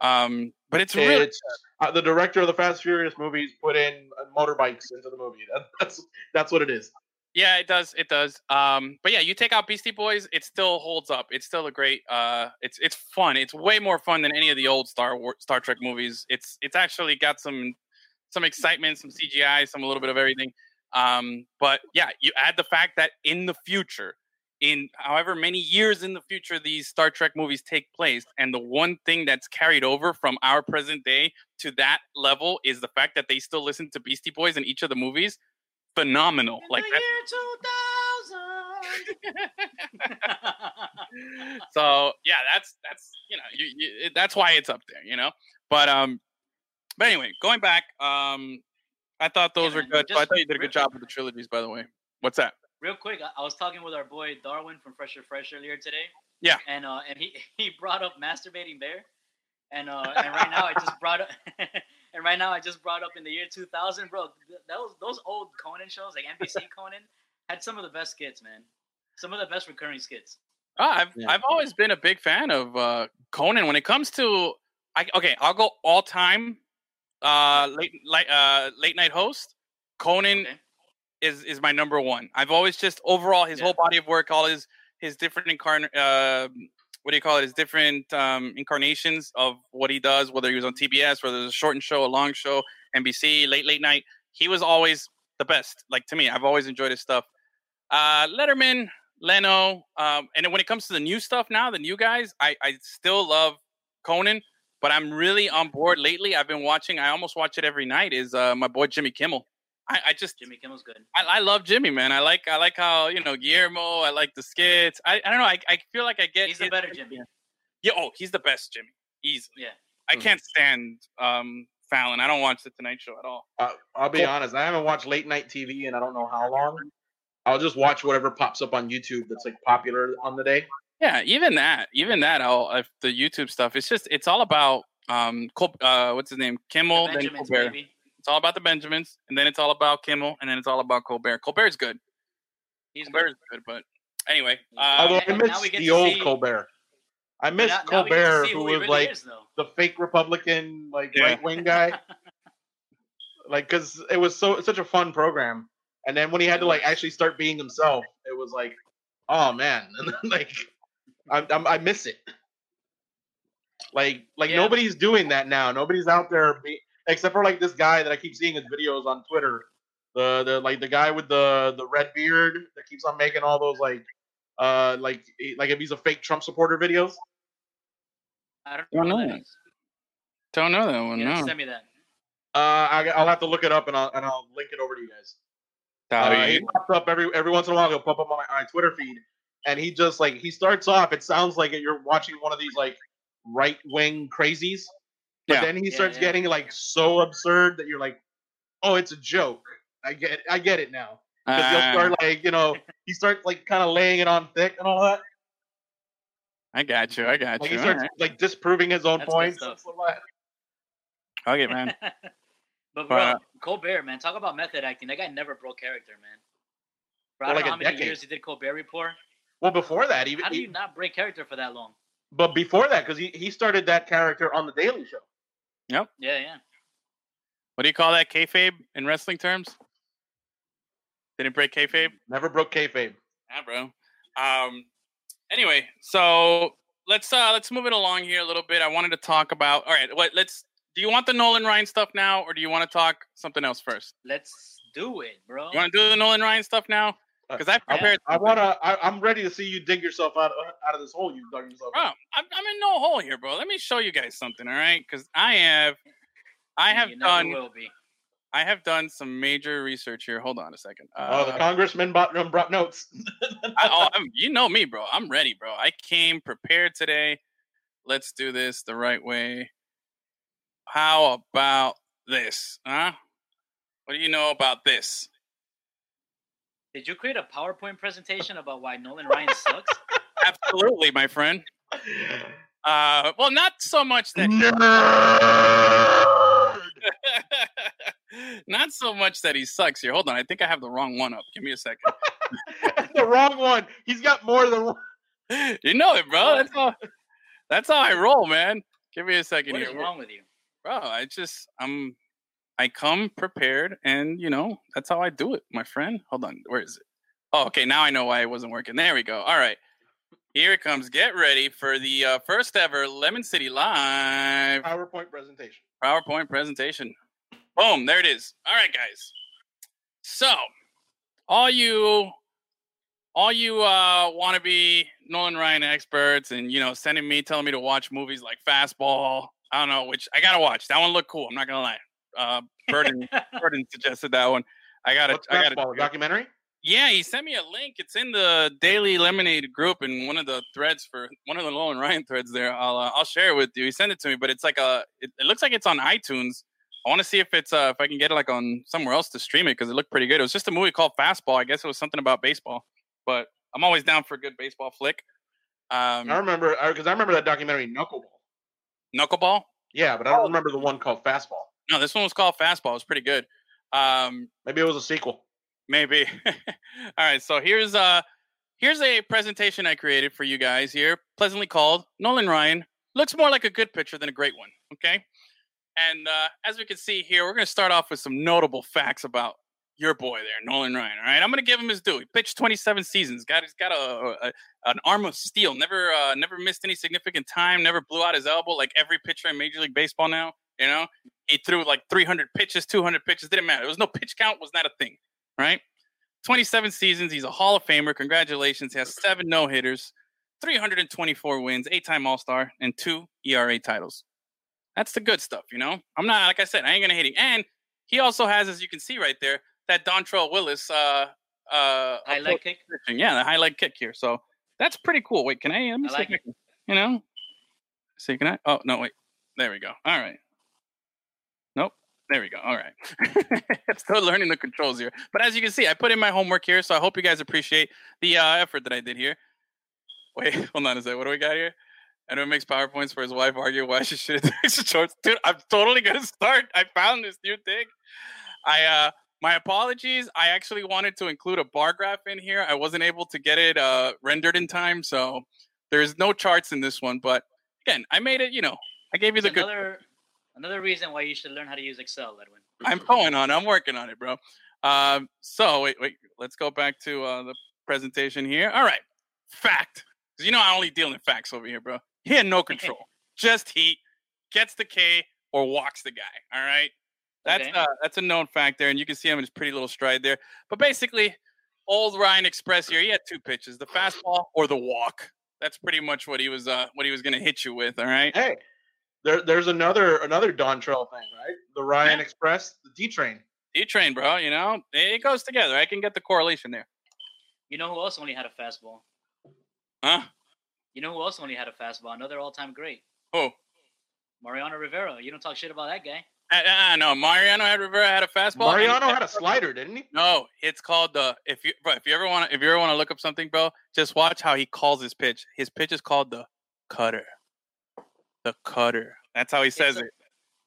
Um, but it's really It's uh, the director of the Fast Furious movies put in uh, motorbikes into the movie. That, *laughs* that's that's what it is. Yeah, it does. It does. Um, but yeah, you take out Beastie Boys, it still holds up. It's still a great. Uh, it's it's fun. It's way more fun than any of the old Star War, Star Trek movies. It's it's actually got some some excitement, some CGI, some a little bit of everything. Um, but yeah, you add the fact that in the future, in however many years in the future these Star Trek movies take place, and the one thing that's carried over from our present day to that level is the fact that they still listen to Beastie Boys in each of the movies. Phenomenal, like that. *laughs* *laughs* so yeah, that's that's you know you, you, that's why it's up there, you know. But um, but anyway, going back, um, I thought those Yeah, were good. So I thought you did a good job with the trilogies, by the way. What's that? Real quick, I, I was talking with our boy Darwin from Fresher Fresh earlier today. Yeah. And uh, and he *laughs* he brought up masturbating bear, and uh, and right now I just brought up. And right now, I just brought up in the year 2000, bro. Those those old Conan shows, like NBC *laughs* Conan, had some of the best skits, man. Some of the best recurring skits. Ah, I've Yeah. I've always been a big fan of uh, Conan. When it comes to, I okay, I'll go all time. Uh, late like uh late night host. Conan Okay. is is my number one. I've always just overall his Yeah. whole body of work, all his his different incarn uh, what do you call it? His different um, incarnations of what he does, whether he was on TBS, whether it was a shortened show, a long show, NBC, late late night. He was always the best. Like to me, I've always enjoyed his stuff. Uh, Letterman, Leno, um, and when it comes to the new stuff now, the new guys, I I still love Conan, but I'm really on board lately. I've been watching. I almost watch it every night. Is uh, my boy Jimmy Kimmel. I, I just Jimmy Kimmel's good. I, I love Jimmy, man. I like I like how you know Guillermo. I like the skits. I, I don't know. I, I feel like I get He's the better Jimmy. Yeah. Oh, he's the best Jimmy. Easily. Yeah. I Mhm. can't stand um Fallon. I don't watch the Tonight Show at all. Uh, I'll be honest. I haven't watched late night TV and I don't know how long. I'll just watch whatever pops up on YouTube that's like popular on the day. Yeah, even that, even that. I'll if the YouTube stuff. It's just it's all about um Col- uh what's his name Kimmel The then Colbert. baby. It's all about the Benjamins, and then it's all about Kimmel, and then it's all about Colbert. Colbert's good. He's good. Colbert's good, but anyway. Uh, Although I miss the old see- Colbert. I miss Now- now we get to Colbert, see who he was really like is, the fake Republican, like Yeah. right wing guy. *laughs* like, because it was so such a fun program, and then when he had to like actually start being himself, it was like, oh man, *laughs* like I, I'm, I miss it. Like, like Yeah. nobody's doing that now. Nobody's out there, be, except for like this guy that I keep seeing his videos on Twitter. The the like the guy with the the red beard that keeps on making all those like uh like like if he's a fake Trump supporter videos. I don't Don't know. know who that. that is. don't know that one. You have to No. send me that. Uh, I, I'll have to look it up and I'll and I'll link it over to you guys. Uh, yeah. he pops up every every once in a while. He'll pop up on my, my Twitter feed, and he just like he starts off. It sounds like you're watching one of these like right wing crazies, but Yeah. then he Yeah, starts yeah. getting like so absurd that you're like, oh, it's a joke. I get I get it now. Because he'll Uh, start like you know he starts like kind of laying it on thick and all that. I got you. I got Like you. he starts Alright. like disproving his own That's points. stuff. and stuff like that. Okay, man. *laughs* but bro, Uh, Colbert, man, talk about method acting. That guy never broke character, man. Bro, I For don't like know how many decade. years he did Colbert Report. Well, before that, even How do you not break character for that long? but before that, because he, he started that character on the Daily Show. Yeah, yeah. What do you call that? Kayfabe in wrestling terms? Didn't break kayfabe? Never broke kayfabe. Yeah, bro. Um. Anyway, so let's uh let's move it along here a little bit. I wanted to talk about. All right, what? Let's. Do you want the Nolan Ryan stuff now, or do you want to talk something else first? Let's do it, bro. You want to do the Nolan Ryan stuff now? Because I prepared. I wanna. I, I'm ready to see you dig yourself out out of this hole you dug yourself. Bro, out. I'm, I'm in no hole here, bro. Let me show you guys something, all right? Because I have, I have You never done, will be. I have done some major research here. Hold on a second. Uh, oh, the congressman brought, um, brought notes. I, oh, *laughs* I'm, you know me, bro. I'm ready, bro. I came prepared today. Let's do this the right way. How about this? Huh? What do you know about this? Did you create a PowerPoint presentation about why Nolan Ryan sucks? *laughs* Absolutely, my friend. Uh, well, not so much that *laughs* not so much that he sucks here. Hold on, I think I have the wrong one up. Give me a second. *laughs* the wrong one. He's got more than one. You know it, bro. That's how that's how I roll, man. Give me a second What here. is wrong with you? bro i just i'm i come prepared and you know that's how i do it my friend hold on where is it oh okay now i know why it wasn't working there we go all right here it comes get ready for the uh, first ever lemon city live PowerPoint presentation. powerpoint presentation boom there it is all right guys so all you, all you uh, want to be Nolan Ryan experts, and you know, sending me telling me to watch movies like Fastball. I don't know which I gotta watch. That one looked cool. I'm not gonna lie. Uh, *laughs* Burden Burden suggested that one. I gotta. What's I gotta. a documentary? Yeah, he sent me a link. It's in the Daily Lemonade group and one of the threads for one of the Nolan Ryan threads. There, I'll uh, I'll share it with you. He sent it to me, but it's like a. It, it looks like it's on iTunes. I want to see if it's uh if I can get it like on somewhere else to stream it because it looked pretty good. It was just a movie called Fastball. I guess it was something about baseball, but I'm always down for a good baseball flick. Um, I remember because I remember that documentary Knuckleball. Knuckleball. Yeah, but I Oh. don't remember the one called Fastball. No, this one was called Fastball. It was pretty good. Um, Maybe it was a sequel. Maybe. *laughs* All right. So here's uh here's a presentation I created for you guys here, pleasantly called Nolan Ryan. Looks more like a good pitcher than a great one. Okay. And uh, as we can see here, we're gonna start off with some notable facts about your boy there, Nolan Ryan. All right. I'm gonna give him his due. He pitched 27 seasons. Got he's got a, a an arm of steel. Never uh, never missed any significant time. Never blew out his elbow like every pitcher in Major League Baseball now. You know, he threw like 300 pitches, 200 pitches. Didn't matter. There was no pitch count. Was not a thing right? 27 seasons. He's a Hall of Famer. Congratulations. He has seven no hitters, 324 wins, eight time All Star, and two ERA titles. That's the good stuff, you know? I'm not, like I said, I ain't going to hate him. And he also has, as you can see right there, that Dontrelle Willis uh, uh, kick. Yeah, the high leg kick here. So that's pretty cool. Wait, can I? Let me I see like I you know? See, can I? Oh, no, wait. There we go. All right. Nope. There we go. All right. *laughs* Still learning the controls here. But as you can see, I put in my homework here, so I hope you guys appreciate the uh, effort that I did here. Wait, *laughs* hold on a second. What do we got here? And it makes PowerPoints for his wife argue why she should have *laughs* shorts. Dude, I'm totally gonna start. I found this new thing. I uh my apologies. I actually wanted to include a bar graph in here. I wasn't able to get it uh rendered in time, so there's no charts in this one. But again, I made it, you know, I gave you the It's good another another reason why you should learn how to use Excel, Edwin. I'm going on. I'm working on it, bro. Um, so wait, wait. Let's go back to uh, the presentation here. All right, fact. you know I only deal in facts over here, bro. He had no *laughs* control. Just heat gets the K or walks the guy. All right. That's Okay. uh, that's a known fact there, and you can see him in his pretty little stride there. But basically, old Ryan Express here, he had two pitches: the fastball or the walk. That's pretty much what he was uh, what he was going to hit you with. All right. Hey, there, there's another another Dontrelle thing, right? The Ryan Express, the D Train. D train, bro. You know it goes together. I can get the correlation there. You know who else only had a fastball? Huh? You know who else only had a fastball? Another all-time great, Who? Mariano Rivera. You don't talk shit about that guy. Uh, uh, no, Mariano had Rivera had a fastball. Mariano had a slider, didn't he? No, it's called the if you bro, if you ever want to if you ever want to look up something, bro, just watch how he calls his pitch. His pitch is called the cutter. The cutter. That's how he says a- it.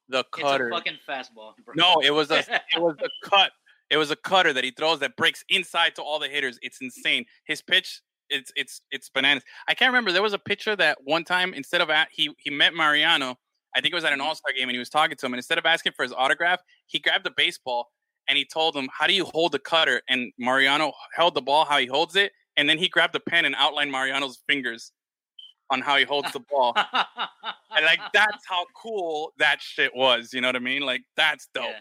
The It's cutter. a fucking fastball. Bro. No, it was a it *laughs* was a cut. It was a cutter that he throws that breaks inside to all the hitters. It's insane. His pitch, it's it's it's bananas. I can't remember. There was a pitcher that one time instead of at, he he met Mariano. I think it was at an All Star game, and he was talking to him. And instead of asking for his autograph, he grabbed a baseball and he told him, "How do you hold the cutter?" And Mariano held the ball how he holds it, and then he grabbed a pen and outlined Mariano's fingers on how he holds the ball. and like *laughs* that's how cool that shit was. You know what I mean? Like that's dope. Yeah.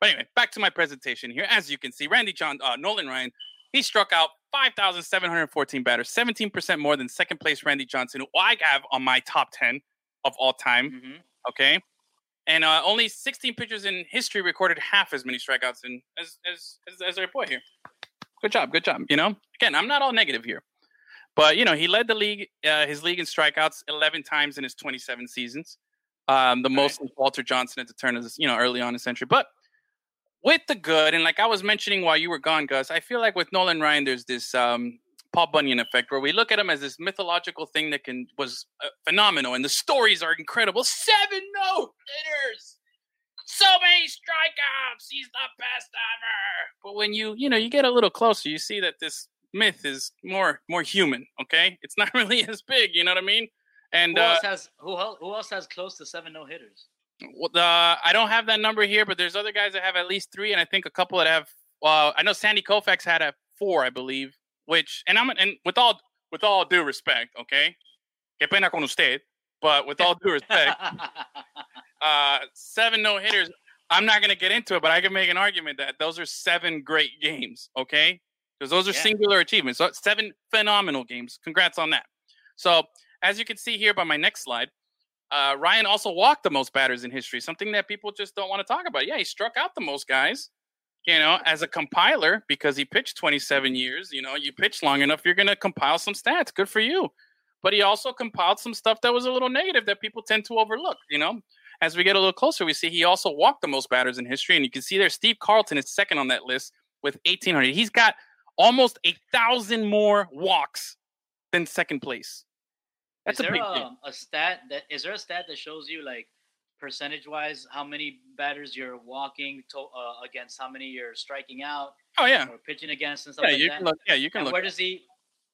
But anyway, back to my presentation here. As you can see, Randy John, uh, Nolan Ryan, he struck out 5,714 batters, 17% more than second place Randy Johnson, who I have on my top 10 of all time. Mhm. Okay. And uh, only 16 pitchers in history recorded half as many strikeouts in, as, as, as, as our boy here. Good job. Good job. You know, again, I'm not all negative here. But, you know, he led the league, uh, his league in strikeouts 11 times in his 27 seasons. Um, the most with Walter Johnson at the turn of this, you know, early on in the century. But with the good, and like I was mentioning while you were gone, Gus, I feel like with Nolan Ryan, there's this um, Paul Bunyan effect where we look at him as this mythological thing that can was uh, phenomenal, and the stories are incredible. Seven no hitters, so many strikeouts. He's the best ever. But when you you know you get a little closer, you see that this myth is more more human. Okay, it's not *laughs* really as big. You know what I mean? And Who uh, else has who, who else has close to seven no hitters? well, the, I don't have that number here, but there's other guys that have at least three, and I think a couple that have. Well, I know Sandy Koufax had a four, I believe. Which, and I'm and with all with all due respect, okay, que pena con usted, but with all due respect, *laughs* uh, seven no hitters. I'm not gonna get into it, but I can make an argument that those are seven great games. Okay, because those are Yeah. singular achievements. So seven phenomenal games. Congrats on that. So as you can see here by my next slide, uh, Ryan also walked the most batters in history, something that people just don't want to talk about. Yeah, he struck out the most guys. You know, as a compiler, because he pitched 27 years, you know, you pitch long enough, you're going to compile some stats. Good for you. But he also compiled some stuff that was a little negative that people tend to overlook. You know, as we get a little closer, we see he also walked the most batters in history. And you can see there, Steve Carlton is second on that list with 1,800. He's got almost a thousand more walks than second place. That's is a there big um, a, a stat that is there a stat that shows you like percentage wise how many batters you're walking to, uh, against how many you're striking out Oh yeah, or pitching against and stuff yeah. like You that can look. Yeah, you can and look. where does he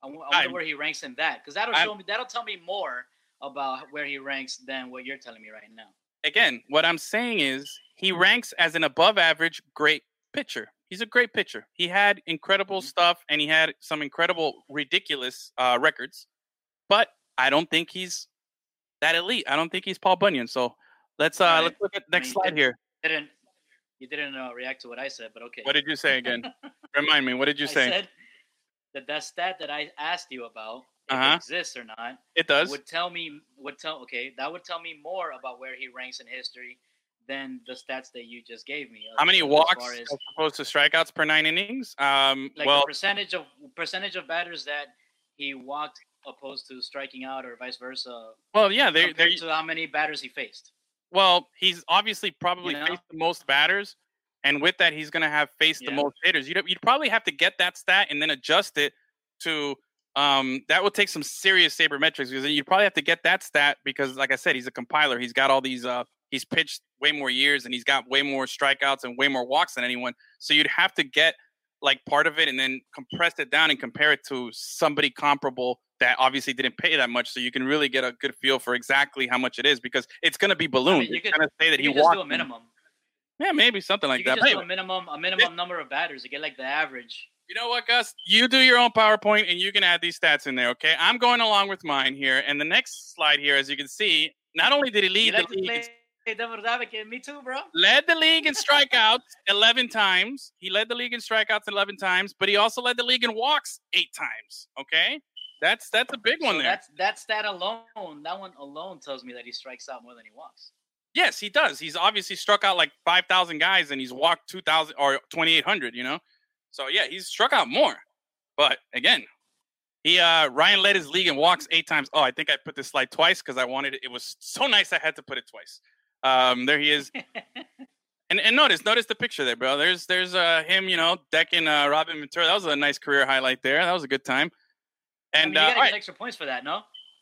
I wo- I I- wonder where he ranks in that because that'll I'm- show me that'll tell me more about where he ranks than what you're telling me right now again, what I'm saying is he ranks as an above average great pitcher. He's a great pitcher. He had incredible Mhm. stuff and he had some incredible, ridiculous uh, records, but I don't think he's that elite. I don't think he's Paul Bunyan. So let's uh, Alright. let's look at next mean, slide here. didn't you didn't uh, react to what I said but okay What did you say again? *laughs* Remind me. What did you I say? said that that stat that I asked you about if Uh-huh. it exists or not it does. would tell me would tell okay that would tell me more about where he ranks in history than the stats that you just gave me. How many as walks far as as opposed to strikeouts per nine innings? Um, like well, the percentage of percentage of batters that he walked opposed to striking out or vice versa well, yeah. They, compared they, to how many batters he faced. Well, he's obviously probably know? faced the most batters, and with that, he's going to have faced the most hitters. You'd, you'd probably have to get that stat and then adjust it to. Um, that would take some serious sabermetrics because you'd probably have to get that stat because, like I said, he's a compiler. He's got all these. Uh, he's pitched way more years and he's got way more strikeouts and way more walks than anyone. So you'd have to get like part of it and then compress it down and compare it to somebody comparable that obviously didn't pay that much. So you can really get a good feel for exactly how much it is because it's going to be ballooned. you it's could- going to say that You he just walked. do a minimum. Yeah, maybe something like you that. just do a minimum a minimum number of batters to get like the average. you know what, Gus? You do your own PowerPoint and you can add these stats in there, okay? I'm going along with mine here. And the next slide here, as you can see, not only did he lead like the league, play in- devil's advocate? Me too, bro. led the league in *laughs* strikeouts 11 times. He led the league in strikeouts 11 times, but he also led the league in walks eight times, okay? That's that's a big one So there. that's that alone. That one alone tells me that he strikes out more than he walks. Yes, he does. He's obviously struck out like 5,000 guys and he's walked 2,000 or 2,800, you know? So, yeah, he's struck out more. But again, he uh Ryan led his league in walks eight times. Oh, I think I put this slide twice because I wanted it. It was so nice I had to put it twice. Um, there he is. *laughs* And and notice, notice the picture there, bro. There's there's uh him, you know, decking uh Robin Ventura. That was a nice career highlight there. That was a good time. I And mean, you uh, gotta all right. get extra points for that, no?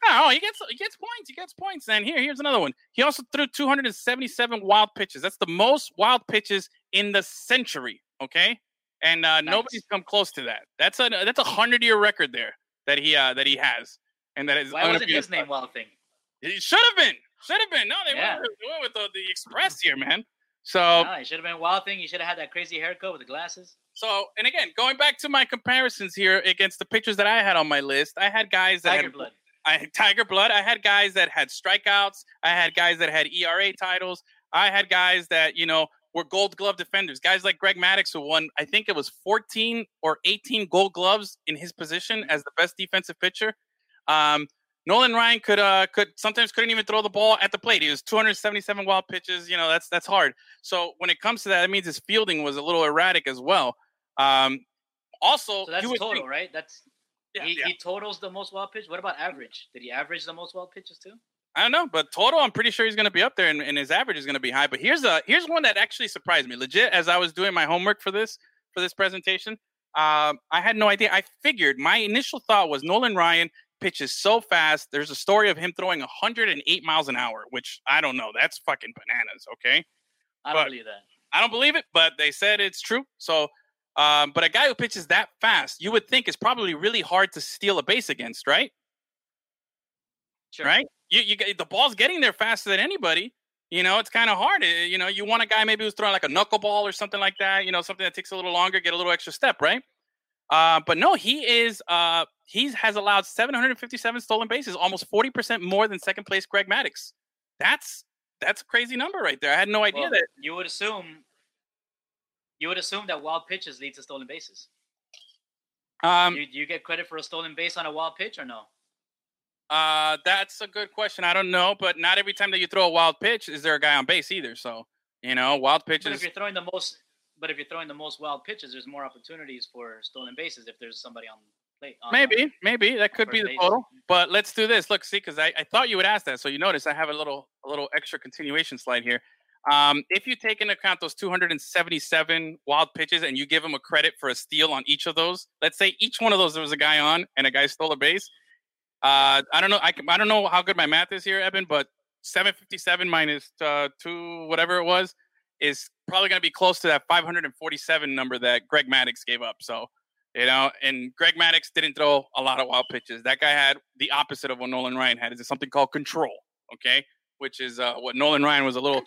No, he gets he gets points. He gets points. And here, here's another one. He also threw 277 wild pitches. That's the most wild pitches in the century. Okay, and uh, nobody's come close to that. That's a that's a hundred year record there that he uh, that he has, and that is Why wasn't his name Wild Thing? It should have been. Should have been. No, they Yeah. went with, they went with the, the express here, man. So Nah, he should have been Wild Thing. He should have had that crazy haircut with the glasses. so and again, going back to my comparisons here against the pictures that I had on my list, I had guys that Tiger had blood. I had Tiger Blood. I had guys that had strikeouts. I had guys that had ERA titles. I had guys that you know were Gold Glove defenders. Guys like Greg Maddux, who won I think it was 14 or 18 Gold Gloves in his position as the best defensive pitcher. Um, Nolan Ryan could uh could sometimes couldn't even throw the ball at the plate. He was 277 wild pitches. You know that's that's hard. So when it comes to that, it means his fielding was a little erratic as well. Um, also, So that's total, think- right? That's yeah, he, yeah. he totals the most wild pitch. What about average? Did he average the most wild pitches too? I don't know, but total, I'm pretty sure he's going to be up there, and, and his average is going to be high. But here's a here's one that actually surprised me. Legit, as I was doing my homework for this for this presentation, um, I had no idea. I figured my initial thought was Nolan Ryan pitches so fast. There's a story of him throwing 108 miles an hour, which I don't know. That's fucking bananas. Okay, I don't But- believe that. I don't believe it, but they said it's true. So, um, but a guy who pitches that fast, you would think is probably really hard to steal a base against, right? Sure. right? You you get the ball's getting there faster than anybody. You know, it's kind of hard. Uh, You know, you want a guy maybe who's throwing like a knuckleball or something like that. You know, something that takes a little longer, get a little extra step, right? Uh, but no, he is. Uh, he has allowed 757 stolen bases, almost 40 percent more than second place Greg Maddux. That's that's a crazy number right there. I had no idea Well, that. you would assume you would assume that wild pitches lead to stolen bases. Um, Do you, you get credit for a stolen base on a wild pitch or no? uh, that's a good question. I don't know, but not every time that you throw a wild pitch is there a guy on base either. So you know, wild pitches. But if you're throwing the most, but if you're throwing the most wild pitches, there's more opportunities for stolen bases if there's somebody on plate. on- Maybe, maybe that could be the base. total. But let's do this. Look, see, because I, I thought you would ask that. So you notice I have a little a little extra continuation slide here. Um, if you take into account those 277 wild pitches and you give them a credit for a steal on each of those, let's say each one of those there was a guy on and a guy stole a base. Uh, I don't know. I, can, I don't know how good my math is here, Evan, but 757 minus uh, two, whatever it was, is probably going to be close to that 547 number that Greg Maddux gave up. So, you know, and Greg Maddux didn't throw a lot of wild pitches. That guy had the opposite of what Nolan Ryan had. Is something called control, okay? Which is uh, what Nolan Ryan was a little,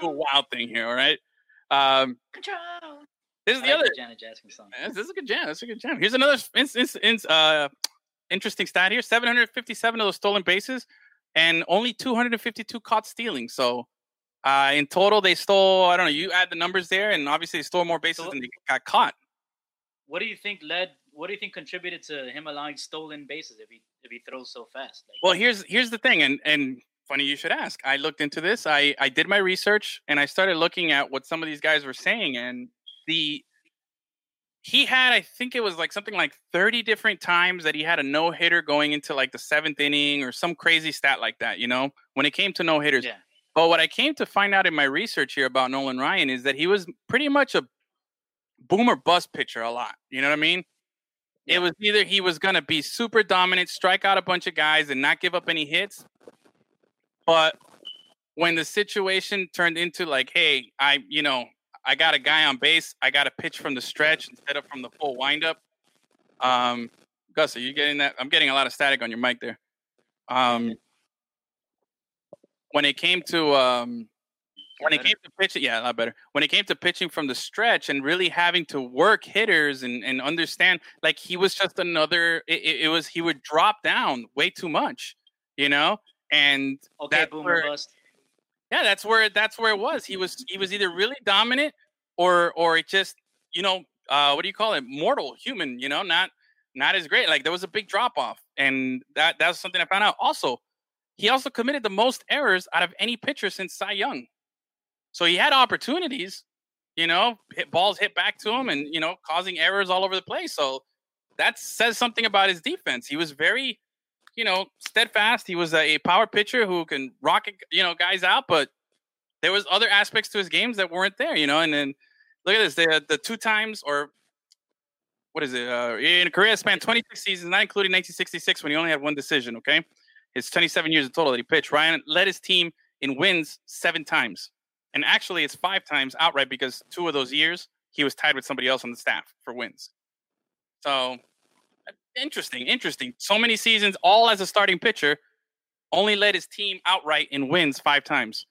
little wild thing here, all right? Um, Control. this is the like other. Janet Jackson song. This this is a good jam. This is a good jam. Here's another in, in, in, uh, interesting stat here: 757 of those stolen bases, and only 252 caught stealing. So, uh, in total, they stole. I don't know. You add the numbers there, and obviously they stole more bases So- than they got caught. What do you think led? What do you think contributed to him allowing stolen bases if he if he throws so fast? Like, Well, here's here's the thing, and and funny you should ask. I looked into this. I I did my research, and I started looking at what some of these guys were saying, and the he had I think it was like something like 30 different times that he had a no hitter going into like the seventh inning or some crazy stat like that. You know, when it came to no hitters. yeah, But what I came to find out in my research here about Nolan Ryan is that he was pretty much a boomer bust pitcher a lot. You know what I mean? It was either he was going to be super dominant, strike out a bunch of guys, and not give up any hits. But when the situation turned into like, hey, I, you know, I got a guy on base, I got to pitch from the stretch instead of from the full windup. Um, Gus, are you getting that? I'm getting a lot of static on your mic there. Um, when it came to um, when it better? came to pitching, yeah, a lot better. When it came to pitching from the stretch and really having to work hitters and, and understand, like he was just another. It, it, was he would drop down way too much, you know. And okay, that's where- bust. yeah, that's where that's where it was. He was he was either really dominant or or it just you know uh, what do you call it? Mortal human, you know, not not as great. Like there was a big drop off, and that that's something I found out. Also, he also committed the most errors out of any pitcher since Cy Young. So he had opportunities, you know, hit balls hit back to him, and you know, causing errors all over the place. So that says something about his defense. He was very, you know, steadfast. He was a, power pitcher who can rock, you know, guys out, but there was other aspects to his games that weren't there, you know. And then look at this: the the two times or what is it? Uh, in Korea, spanned 26 seasons, not including 1966 when he only had one decision. Okay, his 27 years in total that he pitched. Ryan led his team in wins seven times, and actually it's five times outright because two of those years he was tied with somebody else on the staff for wins. So interesting, interesting. So many seasons, all as a starting pitcher, only led his team outright in wins five times.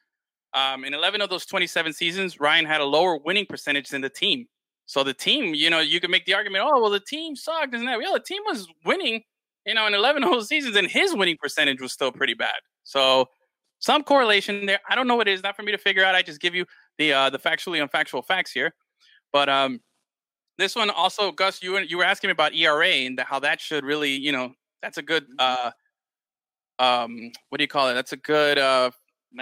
Um, in 11 of those 27 seasons, Ryan had a lower winning percentage than the team. So the team, you know, you can make the argument, oh, well, the team sucked, isn't that? Yeah, the team was winning, you know, in 11 whole seasons, and his winning percentage was still pretty bad. So some correlation there. I don't know what it is, not for me to figure out. I just give you the uh, the factually unfactual facts here. But um, this one also, Gus, you were, you were asking me about ERA and how that should really, you know, that's a good, uh, um, what do you call it? That's a good uh,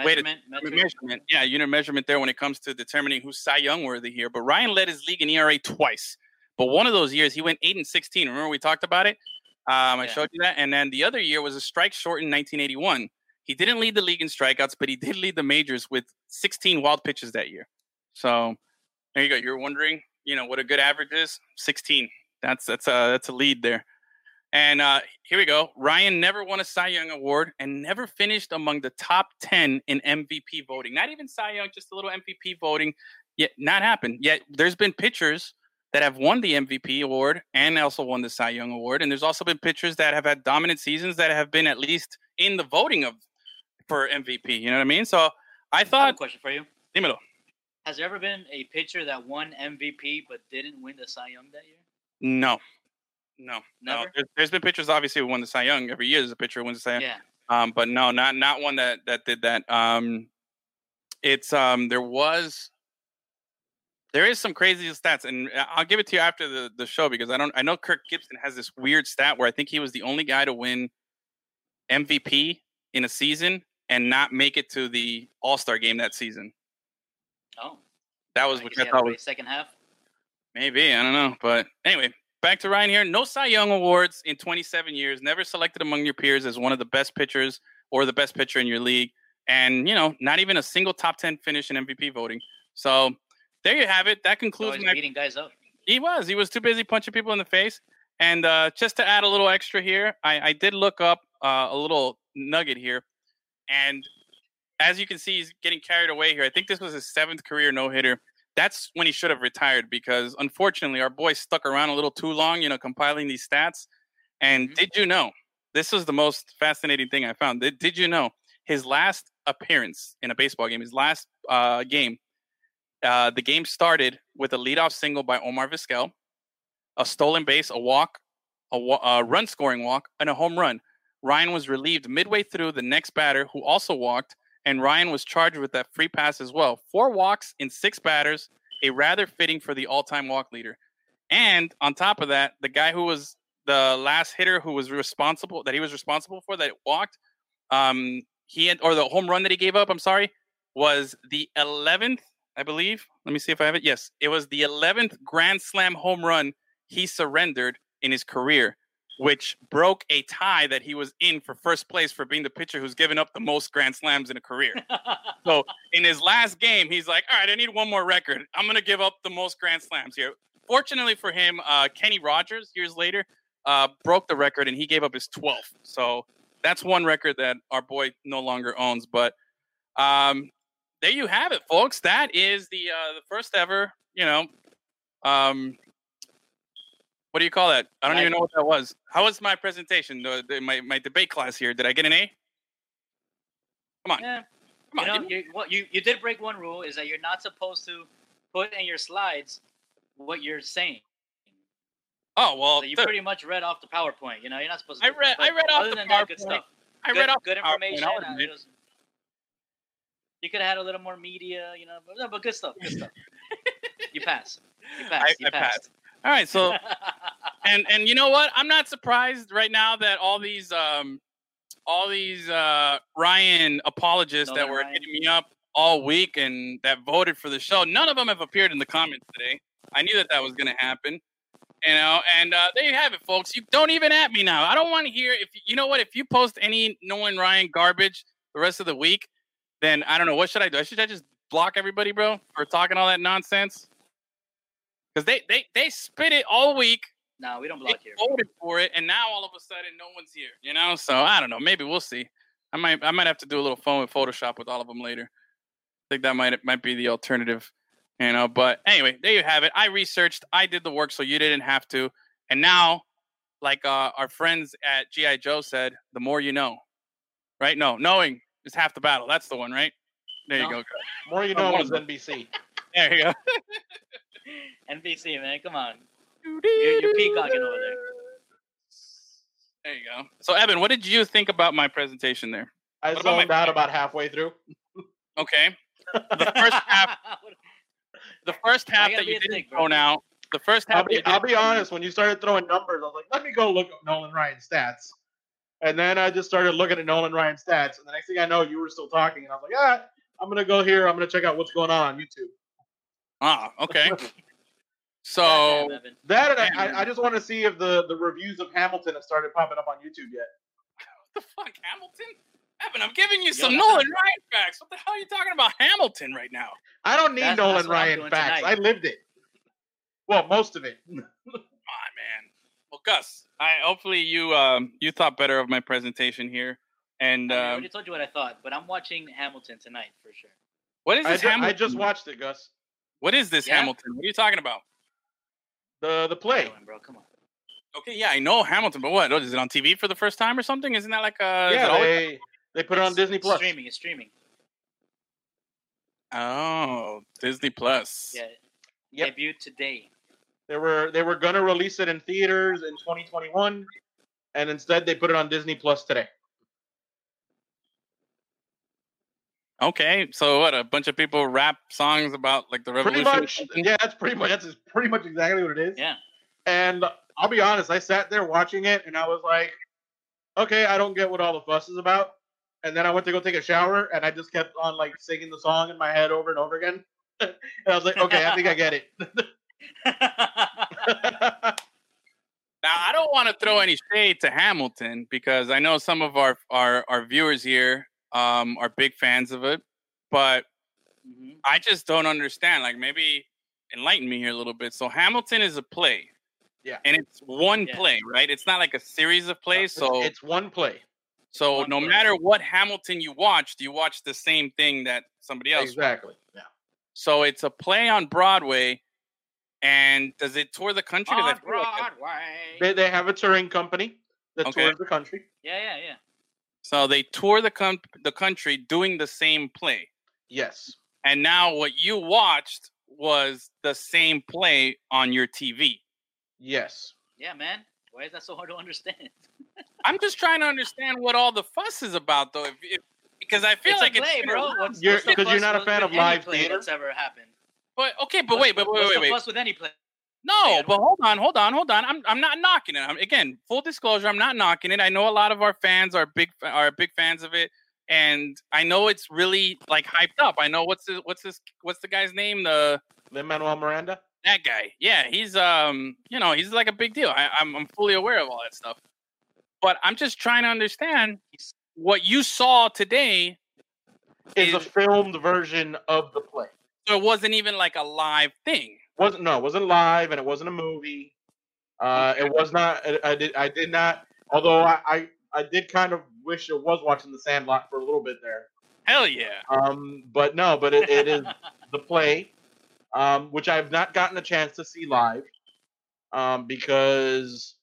Wait a- Measurement, measurement. Yeah, unit measurement there when it comes to determining who's Cy Young worthy here. But Ryan led his league in ERA twice. But one of those years, he went eight and sixteen. Remember we talked about it? Um, I Yeah. showed you that. And then the other year was a strike short in 1981. He didn't lead the league in strikeouts, but he did lead the majors with 16 wild pitches that year. So there you go. You're wondering, you know, what a good average is? 16. That's that's a that's a lead there. And uh, here we go. Ryan never won a Cy Young award and never finished among the top 10 in MVP voting. Not even Cy Young, just a little MVP voting. Yet not happened. Yet there's been pitchers that have won the MVP award and also won the Cy Young award. And there's also been pitchers that have had dominant seasons that have been at least in the voting of for MVP. You know what I mean? So I I thought, question for you. dímelo. Has there ever been a pitcher that won MVP but didn't win the Cy Young that year? No, no, no. There's, there's been pitchers obviously who won the Cy Young every year. There's a pitcher who wins the Cy Young. Yeah. Um, but no, not not one that that did that. Um, it's um, there was there is some crazy stats, and uh, I'll give it to you after the, the show because I don't. I know Kirk Gibson has this weird stat where I think he was the only guy to win MVP in a season and not make it to the All Star game that season. Oh, That was I which I he had to thought was second half. maybe I don't know, but anyway, back to Ryan here. No Cy Young awards in 27 years. Never selected among your peers as one of the best pitchers or the best pitcher in your league, and you know, not even a single top 10 finish in MVP voting. So there you have it. That concludes my beating guys up. He was. He was too busy punching people in the face. And uh, just to add a little extra here, I, I did look up uh, a little nugget here. And as you can see, he's getting carried away here. I think this was his seventh career no hitter. That's when he should have retired because unfortunately, our boy stuck around a little too long, you know, compiling these stats. And Mhm. did you know? This was the most fascinating thing I found. Did, did you know his last appearance in a baseball game, his last uh, game, uh, the game started with a leadoff single by Omar Vizquel, a stolen base, a walk, a, a run scoring walk, and a home run. Ryan was relieved midway through the next batter, who also walked, and Ryan was charged with that free pass as well. Four walks in six batters, a rather fitting for the all time walk leader. And on top of that, the guy who was the last hitter who was responsible that he was responsible for that walked, um, he had or the home run that he gave up. I'm sorry, was the 11th, I believe. Let me see if I have it. Yes, it was the 11th Grand Slam home run he surrendered in his career, which broke a tie that he was in for first place for being the pitcher who's given up the most Grand Slams in a career. So in his last game, he's like, "All right, I need one more record. I'm gonna give up the most Grand Slams here." Fortunately for him, uh, Kenny Rogers years later uh, broke the record and he gave up his 12th. So that's one record that our boy no longer owns. But um, there you have it, folks. That is the uh, the first ever. You know, um, what do you call that? I don't even know what that was. How was my presentation? The, the, my my debate class here. Did I get an A? Come on, yeah. come on. you give know, you, what you you did break one rule is that you're not supposed to put in your slides what you're saying. oh well, So you pretty much read off the PowerPoint. You know, you're not supposed to. I read- I read off the than that, good PowerPoint. stuff. I good, read off good information. I'll uh, admit. it was- you could have had a little more media, you know, but, no, but good stuff. Good stuff. *laughs* you pass. You pass. I, you I passed. passed. All right, so *laughs* and and you know what? I'm not surprised right now that all these um all these uh Ryan apologists that were Ryan. hitting me up all week and that voted for the show, none of them have appeared in the comments today. I knew that that was going to happen. You know, and uh, there you have it, folks. You don't even at me now. I don't want to hear if you know what. If you post any Nolan Ryan garbage the rest of the week, then I don't know what should I do. Should I just block everybody, bro, for talking all that nonsense? Because they they they spit it all week. no, we don't They block here. voted for it, and now all of a sudden no one's here. You know, so I don't know. Maybe we'll see. I might I might have to do a little phone with Photoshop with all of them later. I think that might might be the alternative. You know, but anyway, there you have it. I researched, I did the work, so you didn't have to. And now, like uh, our friends at GI Joe said, the more you know, right? No, knowing is half the battle. That's the one, right? There you No. go. More you Oh, know one was. NBC. *laughs* There you go. *laughs* NBC, man, come on. You're, you're peacocking over there. There you go. So, Evan, what did you think about my presentation there? I What about zoned my- out about halfway through. *laughs* Okay. The first half, the first half that you a didn't dick, bro. throw out, the first half. I'll be, I'll be honest. When you started throwing numbers, I was like, let me go look up Nolan Ryan stats. And then I just started looking at Nolan Ryan stats. And the next thing I know, you were still talking. And I was like, ah, I'm going to go here. I'm going to check out what's going on on YouTube. Ah, okay. *laughs* So, That and I, I, I just want to see if the, the reviews of Hamilton have started popping up on YouTube yet. the fuck, Hamilton? Evan, I'm giving you Yo, some Nolan not- Ryan facts. What the hell are you talking about Hamilton right now? I don't need That's- Nolan that's Ryan facts. tonight. I lived it. Well, most of it. *laughs* Come on, man. Well, Gus, I hopefully you um you thought better of my presentation here. And I, mean, I um, already told you what I thought, but I'm watching Hamilton tonight for sure. what is I, this ju- Hamilton? I just watched it, Gus. what is this Yeah? Hamilton? What are you talking about? The the play. Come on, bro, come on. Okay, yeah, I know Hamilton, but what? Is it on TV for the first time or something? Isn't that like uh? is it yeah, always- they they put it on It's- Disney it's Plus. Streaming, it's streaming. Oh, Disney Plus. Yeah, Yep. debuted today. They were they were gonna release it in theaters in 2021, and instead they put it on Disney Plus today. Okay, so what? A bunch of people rap songs about like the revolution. or much, yeah. That's pretty much that's pretty much exactly what it is. Yeah. And I'll be honest, I sat there watching it, and I was like, okay, I don't get what all the fuss is about. And then I went to go take a shower, and I just kept on like singing the song in my head over and over again. *laughs* and I was like, okay, I think I get it. *laughs* Now, I don't want to throw any shade to Hamilton because I know some of our our, our viewers here um, are big fans of it, but Mhm. I just don't understand. Like, maybe enlighten me here a little bit. So, Hamilton is a play, Yeah. and it's one Yeah. play, right? It's not like a series of plays. So, it's one play. so one no play. matter what Hamilton you watched, you watch the same thing that somebody else. Exactly. Yeah. So it's a play on Broadway, and does it tour the country? On feel like it- Broadway. They, they have a touring company that Okay. tours the country. Yeah, yeah, yeah. So they tour the com- the country doing the same play. Yes. And now what you watched was the same play on your TV. Yes. Yeah, man. Why is that so hard to understand? *laughs* I'm just trying to understand what all the fuss is about, though. If, if, because I feel it's like a play, it's bro. What's, You're- what's you're not a fan of live theater? that's ever happened. But okay, but What's wait, but wait, what's wait, wait. fuss with any play? No, Yeah. but hold on, hold on, hold on. I'm I'm not knocking it. I'm, again, full disclosure, I'm not knocking it. I know a lot of our fans are big are big fans of it, and I know it's really like hyped up. I know what's the what's this what's the guy's name? The Lin Manuel Miranda. that guy. Yeah, he's um, you know, he's like a big deal. I, I'm I'm fully aware of all that stuff. But I'm just trying to understand what you saw today. Is a filmed version of the play. So it wasn't even like a live thing. wasn't no, it wasn't live, and it wasn't a movie. Uh, it was not. I, I did. I did not. Although I, I, I did kind of wish I was watching The Sandlot for a little bit there. Hell yeah. Um, but no, but it, it is *laughs* the play, um, which I have not gotten a chance to see live, um, because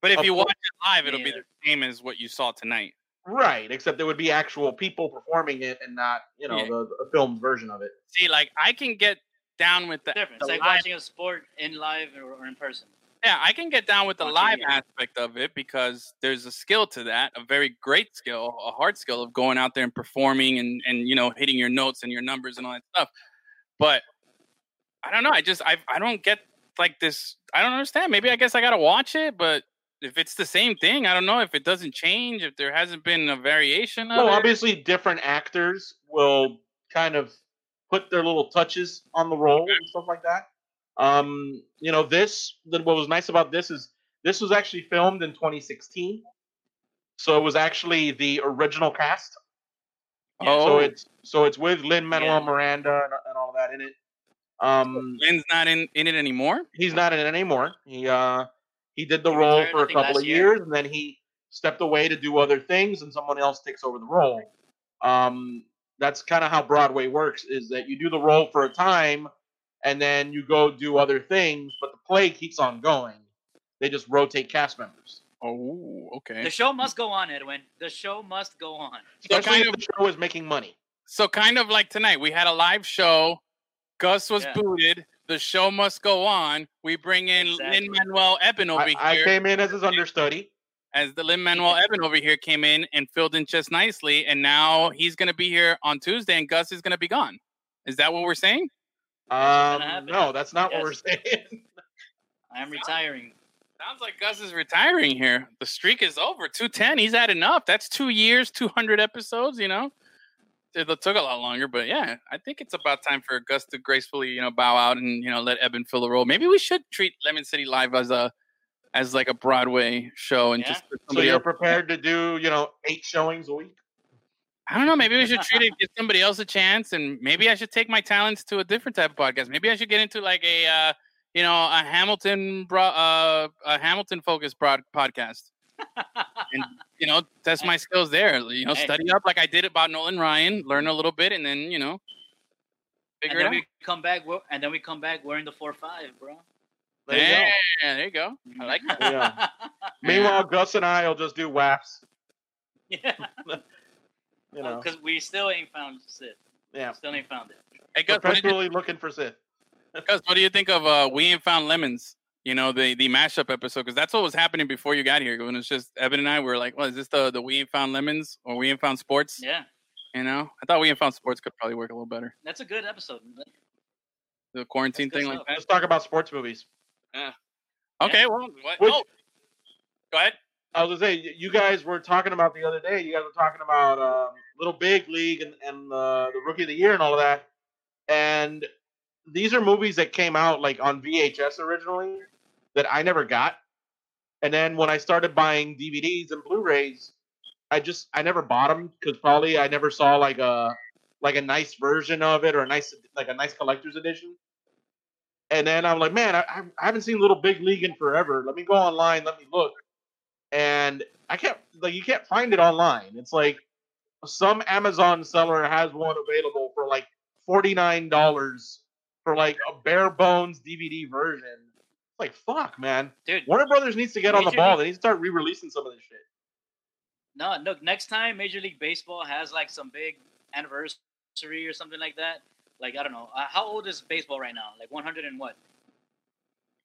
But if you watch it live, it'll be the same as what you saw tonight. Right, except there would be actual people performing it and not you know Yeah. the, the filmed version of it. See, like I can get down with the, different. the It's like live, watching a sport in live or, or in person. yeah, I can get down with the Watching live it. aspect of it because there's a skill to that, a very great skill, a hard skill of going out there and performing and and you know hitting your notes and your numbers and all that stuff. But I don't know. I just I I don't get like this. I don't understand. Maybe I guess I gotta watch it, but. If it's the same thing, I don't know if it doesn't change. If there hasn't been a variation of Well, it. obviously, different actors will kind of put their little touches on the role and stuff like that. Um, you know, this the, what was nice about this is this was actually filmed in 2016, so it was actually the original cast. Oh, So it's so it's with Lin Manuel Yeah. Miranda and, and all that in it. Um, Lin's not in in it anymore. he's not in it anymore. He uh he did the He role for a couple of year. years, and then he stepped away to do other things, and someone else takes over the role. Um, that's kind of how Broadway works: is that you do the role for a time, and then you go do other things, but the play keeps on going. They just rotate cast members, Oh, okay. The show must go on, Edwin. The show must go on. So especially kind if the show is making money. So kind of like tonight, we had a live show. Gus was Yeah. booted. The show must go on. We bring in Exactly. Lin Manuel Eben over I, I here, came in as his understudy. as the Lin Manuel Eben over here came in and filled in just nicely, and now he's going to be here on Tuesday, and Gus is going to be gone. Is that what we're saying? Um, no, that's not Yes. what we're saying. *laughs* I am retiring. Sounds like Gus is retiring here. The streak is over. Two ten. He's had enough. That's two years, two hundred episodes. You know, it took a lot longer, but yeah, I think it's about time for Gus to gracefully, you know, bow out and you know let Eben fill the role. Maybe we should treat Lemon City Live as a as like a Broadway show and Yeah. just put so somebody you're else. prepared to do, you know, eight showings a week. I don't know. Maybe we should treat it, give somebody else a chance, and maybe I should take my talents to a different type of podcast. Maybe I should get into like a, uh, you know, a Hamilton, bro- uh, a Hamilton focused broad podcast. *laughs* and you know test my skills there you know Hey. study up like i did about nolan ryan learn a little bit and then you know and figure it then out we come back, and then we come back wearing the four five, bro. There you go. yeah, there you go i like that Yeah. *laughs* Meanwhile, Gus and I will just do WAFs. *laughs* yeah, *laughs* You know, because we still ain't found Sid. yeah. Still ain't found it. hey gus what, did you, looking for Sith. gus what do you think of uh we ain't found lemons you know the the mashup episode because that's what was happening before you got here when it's just evan and i were like well is this the the we ain't found lemons or we ain't found sports Yeah. You know, I thought we and found sports could probably work a little better. That's a good episode. The quarantine That's good thing like that. Let's talk about sports movies. Yeah. Okay, well, what? Which- oh, go ahead. I was gonna say, you guys were talking about the other day. You guys were talking about um, Little Big League and, and uh, the Rookie of the Year and all of that. And these are movies that came out like on VHS originally that I never got. And then when I started buying DVDs and Blu-rays, I just I never bought them because probably I never saw like a like a nice version of it or a nice like a nice collector's edition. And then I'm like, man, I, I haven't seen Little Big League in forever. Let me go online. Let me look and I can't like you can't find it online. It's like some Amazon seller has one available for like forty nine dollars for like a bare bones DVD version. It's like fuck, man. Dude, Warner Brothers needs to get on the ball. League- They need to start re-releasing some of this shit. no, look, next time Major League Baseball has like some big anniversary or something like that. Like I don't know, uh, how old is baseball right now? Like 100 and what?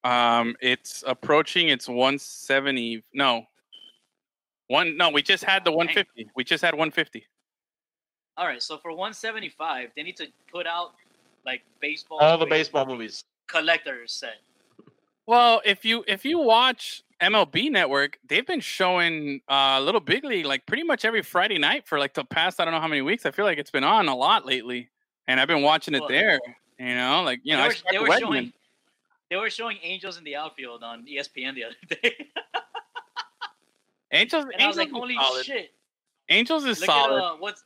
Um, it's approaching its 170. No, one. No, we just had the 150. We just had 150. All right, so for 175, they need to put out like baseball. All the baseball movies. collectors set. Well, if you if you watch MLB Network, they've been showing uh, Little Big League like pretty much every Friday night for like the past I don't know how many weeks. I feel like it's been on a lot lately, and I've been watching it Well, there. You know, like you know, they were, they were Wegman. showing they were showing Angels in the outfield on ESPN the other *laughs* day, Angels. and I was Angels like, "Holy solid. shit!" Angels is Look solid. at uh, what's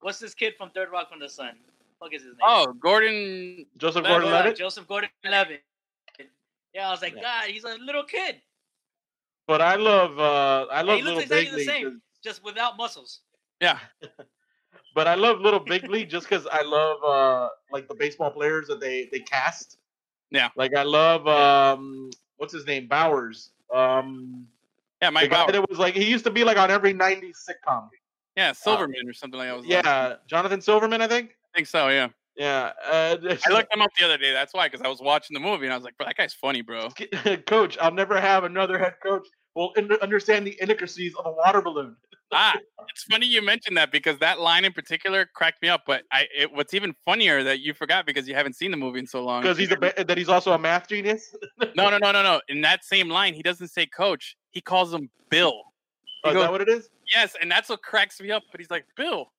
what's this kid from Third Rock from the Sun? Fuck is his name? oh, Gordon. Joseph Gordon Levitt. Joseph Gordon-Levitt. Yeah, I was like, Yeah. God, he's a little kid, But I love uh I And love he Little looks exactly Big the same, same, 'cause- just without muscles. Yeah, *laughs* But I love Little Big League just because I love uh like the baseball players that they they cast. Yeah. Like I love um what's his name Bowers. Um yeah, the Mike guy Bauer. that was like he used to be like on every '90s sitcom. Yeah, Silverman or something like that. Was Yeah, Jonathan Silverman, I think. I think so. Yeah, Yeah, uh, *laughs* I looked him up the other day. That's why, because I was watching the movie and I was like, bro, that guy's funny, bro. *laughs* coach. I'll never have another head coach. Will un- understand the intricacies of a water balloon. *laughs* ah, it's funny you mentioned that because that line in particular cracked me up. But I, it, what's even funnier that you forgot because you haven't seen the movie in so long. Because he's a ba- that he's also a math genius. no, no, no, no, no. In that same line, he doesn't say coach. He calls him Bill. Oh, is that what it is? Yes, and that's what cracks me up. But he's like Bill.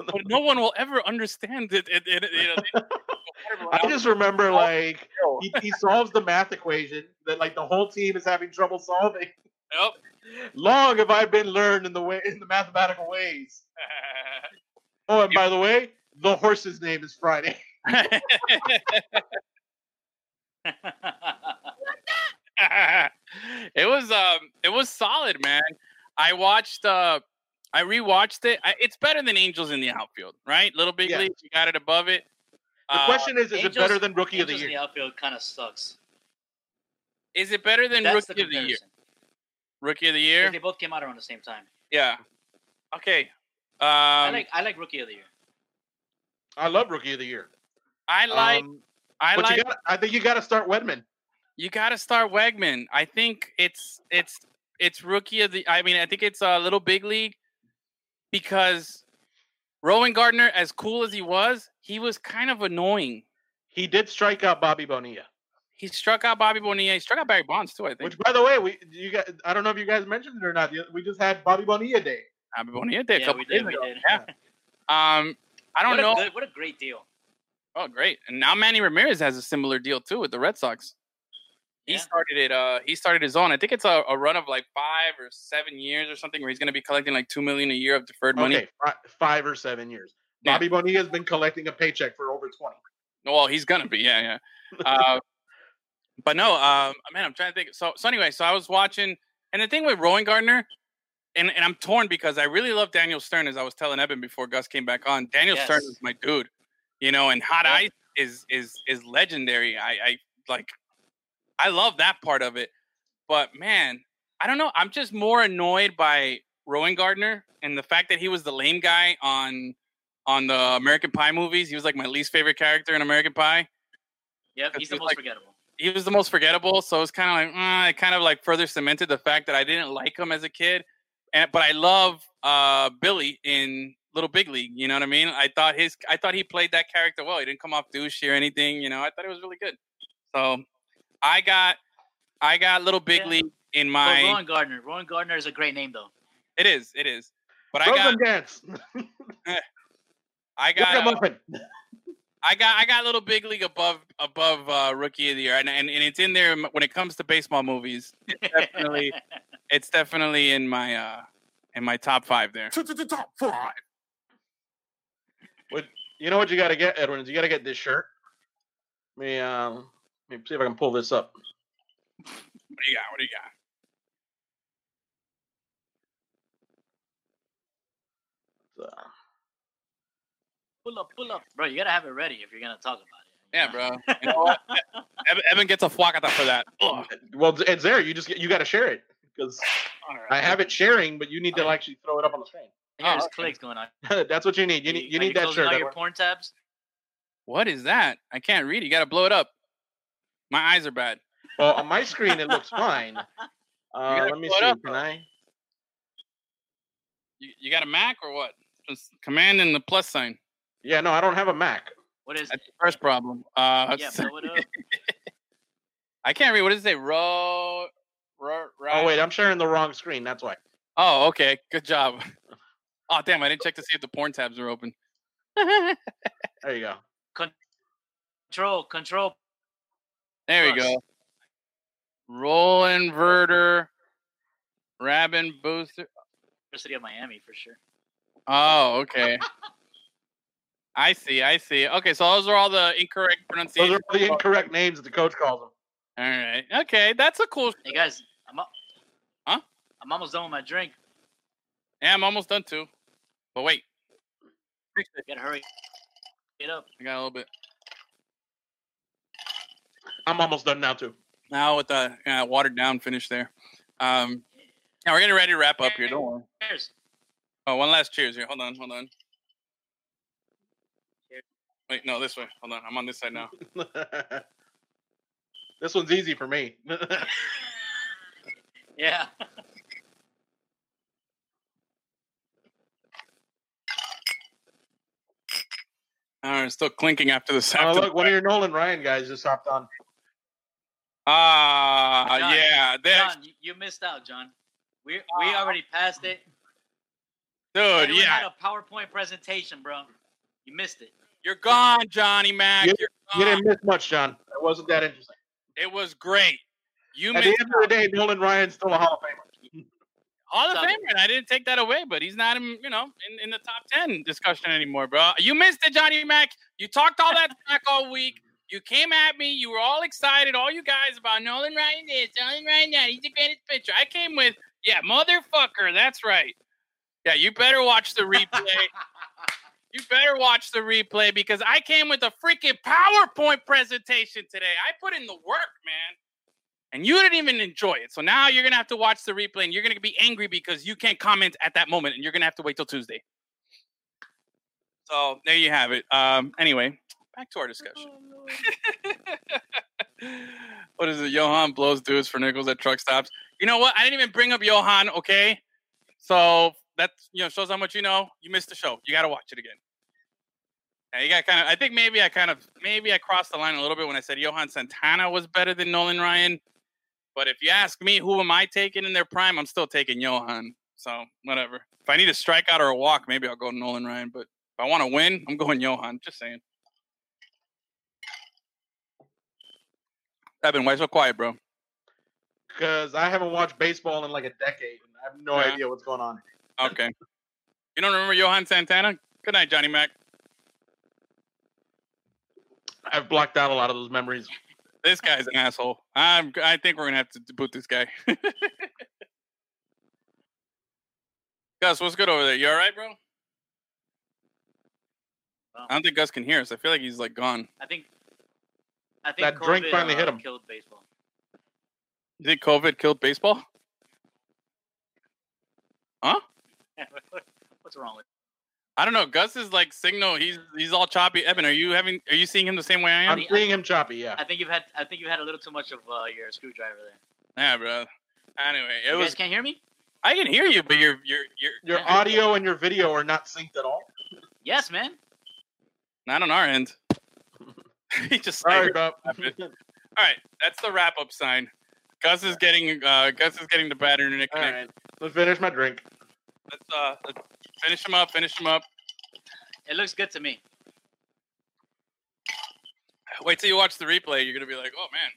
*laughs* But no one will ever understand it. it, it, it, it *laughs* I just remember like he, he solves the math equation that like the whole team is having trouble solving. Nope. *laughs* Long have I been learned in the way in the mathematical ways. Oh, and by the way, the horse's name is Friday. it was um it was solid, man. I watched uh I rewatched it. I, it's better than Angels in the outfield, right? Little Big Yeah. League, you got it above it. The Uh, question is, is it better than Rookie of the Angels in Year? the outfield kind of sucks. is it better than That's Rookie the of the Year? Rookie of the Year? They both came out around the same time. Yeah. Okay. Um, I like I like Rookie of the Year. I love Rookie of the Year. I like. Um, I but like. you got, I think you got to start Wedman. you got to start Wegman. I think it's it's it's rookie of the. I mean, I think it's a little big league because Rowengartner, as cool as he was, he was kind of annoying. He did strike out Bobby Bonilla. He struck out Bobby Bonilla. He struck out Barry Bonds too. I think Which, by the way, we you got. I don't know if you guys mentioned it or not. We just had Bobby Bonilla Day. Bobby Bonilla did a Yeah, couple we days did. We ago. did. Yeah. Um, I don't what know. Good, what a great deal. Oh, great! And now Manny Ramirez has a similar deal too with the Red Sox. He Yeah. started it. Uh, he started his own. I think it's a, a run of like five or seven years or something, where he's going to be collecting like two million a year of deferred money. Okay, fi- five or seven years. Yeah. Bobby Bonilla has been collecting a paycheck for over twenty. Well, he's gonna be, yeah, yeah. Uh, but no, um, man, I'm trying to think. So, so anyway, so I was watching, and the thing with Rowengartner, and, and I'm torn because I really love Daniel Stern, as I was telling Evan before Gus came back on. Daniel Stern is my dude, you know, and Hot Yeah. Ice is is is legendary. I, I like, I love that part of it. But man, I don't know. I'm just more annoyed by Rowengartner and the fact that he was the lame guy on on the American Pie movies. He was like my least favorite character in American Pie Yep, he's the most like- forgettable. he was the most forgettable. So it's kind of like uh, it kind of like further cemented the fact that I didn't like him as a kid. And but I love uh, Billy in Little Big League. You know what I mean? I thought his I thought he played that character well. He didn't come off douchey or anything. You know, I thought it was really good. So I got I got Little Big Yeah. League in Oh, my. Rowengartner. Rowan Gardner is a great name though. It is. It is. But I got Frozen dance. *laughs* I got muffin. I got I got Little Big League above above uh, Rookie of the Year, and, and and it's in there when it comes to baseball movies. Definitely. *laughs* It's definitely in my uh in my top five there. Top five. What you know what you got to get, Edwin? Is you got to get this shirt. Let me um, let me see if I can pull this up. What do you got? What do you got? Pull up, pull up, bro. You gotta have it ready if you're gonna talk about it. Yeah, bro. You know what? *laughs* Evan, Evan gets a fuacata for that. Ugh. well, it's there. You just get, you got to share it because All right. I have it sharing, but you need to actually throw it up on the screen. Here's Oh, okay. clicks going on. *laughs* That's what you need. You need you Are need that closing shirt. All your porn tabs. What is that? I can't read. You got to blow it up. My eyes are bad. Well, on my screen it looks fine. *laughs* Uh, let me pull it see. up, Can. I? You, you got a Mac or what? Just command and the plus sign. Yeah, no, I don't have a Mac. What is? That's the first problem. Uh, Yeah, blow it up. *laughs* I can't read. What does it say? Row. Row. Oh wait, I'm sharing the wrong screen. That's why. Oh, okay. Good job. *laughs* Oh, damn. I didn't check to see if the porn tabs are open. there There you go. Control, control. We Plus. go. Roll inverter. Rabin booster. University of Miami for sure. Oh, okay. I see. I see. Okay, so those are all the incorrect pronunciations. Those are the incorrect names that the coach calls them. All right. Okay, that's a cool. Hey guys, I'm up. Huh? I'm almost done with my drink. Yeah, I'm almost done too. But wait, Gotta hurry. Get up. I got a little bit. I'm almost done now too. Now with the uh, watered down finish there. Um, now we're getting ready to wrap up here. Don't worry. Cheers. Oh, one last cheers here. Hold on, hold on. Wait, no, this way. Hold on. I'm on this side now. *laughs* this one's easy for me. *laughs* Yeah. *laughs* All right, still clinking after this. oh, After look, one of your Nolan Ryan guys just hopped on. Ah, John, yeah, there- John, you, you missed out, John. We we already passed it. dude, Edwin yeah, had a PowerPoint presentation, bro. You missed it. you're gone, Johnny Mac. You- You're You didn't miss much, John. It wasn't that interesting. It was great. You At the missed end of the day, Nolan Ryan's still a Hall of Famer. Hall of Stop. Famer, and I didn't take that away, but he's not, in, you know, in, in the top ten discussion anymore, bro. You missed it, Johnny Mac. You talked all that *laughs* smack all week. You came at me. You were all excited, all you guys about Nolan Ryan this, Nolan Ryan that. He's the greatest pitcher. I came with, yeah, motherfucker. That's right. Yeah, you better watch the replay. *laughs* you better watch the replay because I came with a freaking PowerPoint presentation today. I put in the work, man. And you didn't even enjoy it. So now you're going to have to watch the replay and you're going to be angry because you can't comment at that moment and you're going to have to wait till Tuesday. So there you have it. Um, anyway, back to our discussion. Oh, *laughs* what is it? Johan blows dudes for nickels at truck stops. You know what? I didn't even bring up Johan, okay? So that you know shows how much you know. You missed the show. You got to watch it again. Yeah, you got kind of. I think maybe I kind of maybe I crossed the line a little bit when I said Johan Santana was better than Nolan Ryan. But if you ask me, who am I taking in their prime? I'm still taking Johan. So whatever. If I need a strikeout or a walk, maybe I'll go Nolan Ryan. But if I want to win, I'm going Johan. Just saying. Evan, why so quiet, bro? Because I haven't watched baseball in like a decade. and I have no Yeah. idea what's going on. Okay. You don't remember Johan Santana? Good night, Johnny Mac. I've blocked out a lot of those memories. This guy's an asshole. I'm, I think we're gonna have to boot this guy. *laughs* Gus, what's good over there? You all right, bro? Well, I don't think Gus can hear us. I feel like he's like gone. I think. I think That drink finally uh, hit him. Killed baseball. You think COVID killed baseball? Huh? *laughs* What's wrong with? I don't know. Gus is like signal. He's he's all choppy. Evan, are you having? Are you seeing him the same way I am? I'm seeing him choppy. Yeah. I think you've had. I think you had a little too much of uh, your screwdriver there. Yeah, bro. Anyway, it you was guys can't hear me. I can hear you, but your your your Your audio and your video are not synced at all. Yes, man. not on our end. *laughs* he just Sorry, like, bro. All right, that's the wrap up sign. Gus is getting uh, Gus is getting the bad internet All connection. right, let's finish my drink. Let's uh let's finish him up. Finish him up. It looks good to me. Wait till you watch the replay. You're gonna be like, oh man.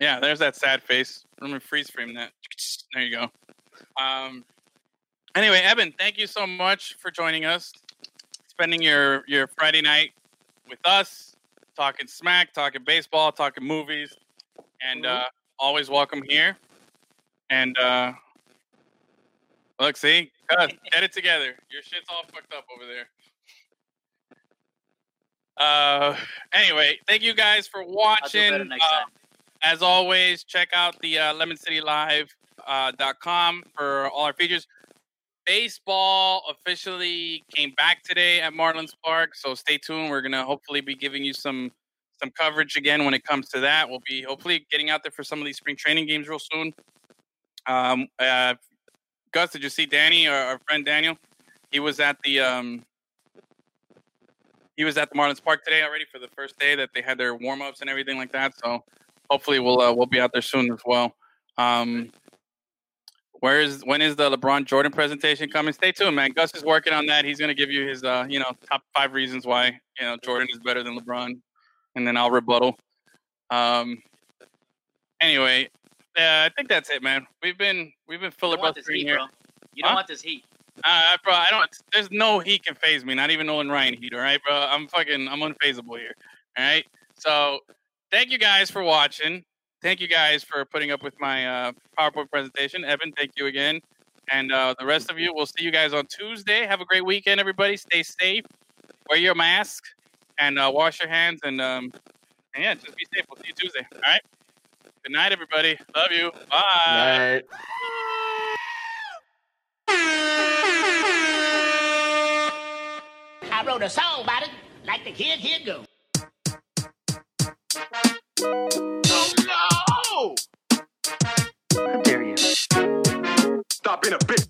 Yeah, there's that sad face. I'm gonna freeze frame that. There you go. Um. Anyway, Evan, thank you so much for joining us, spending your your Friday night with us, talking smack, talking baseball, talking movies, and uh, always welcome here. And uh, look, see, *laughs* get it together. Your shit's all fucked up over there. Uh, anyway, thank you guys for watching. Uh, as always, check out the uh, lemoncitylive.com uh, dot com for all our features. Baseball officially came back today at Marlins Park, so stay tuned. We're gonna hopefully be giving you some some coverage again when it comes to that. We'll be hopefully getting out there for some of these spring training games real soon. Um, uh, Gus, did you see Danny, our, our friend Daniel? He was at the um, he was at the Marlins Park today already for the first day that they had their warm ups and everything like that. So hopefully we'll uh, we'll be out there soon as well. Um, where is when is the LeBron Jordan presentation coming? Stay tuned, man. Gus is working on that. He's gonna give you his uh, you know top five reasons why you know Jordan is better than LeBron, and then I'll rebuttal. Um, anyway, yeah, I think that's it, man. We've been we've been filibustering heat, here. bro. You don't Huh? want this heat. Uh, bro, I don't. There's no heat can phase me. Not even Nolan Ryan heat. All right, bro. I'm fucking. I'm unfazable here. All right. So, thank you guys for watching. Thank you guys for putting up with my uh, PowerPoint presentation. Evan, thank you again. And uh, the rest of you, we'll see you guys on Tuesday. Have a great weekend, everybody. Stay safe. Wear your mask and uh, wash your hands. And, um, and yeah, just be safe. We'll see you Tuesday. All right. Good night, everybody. Love you. Bye. I wrote a song about it, like the kid here go. How dare you? Stop being a bitch.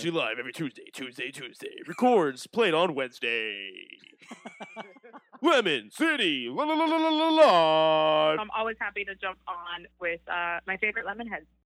City Live every Tuesday, Tuesday, Tuesday. Records played on Wednesday. *laughs* Lemon City la la la la la la. I'm always happy to jump on with uh, my favorite Lemonheads.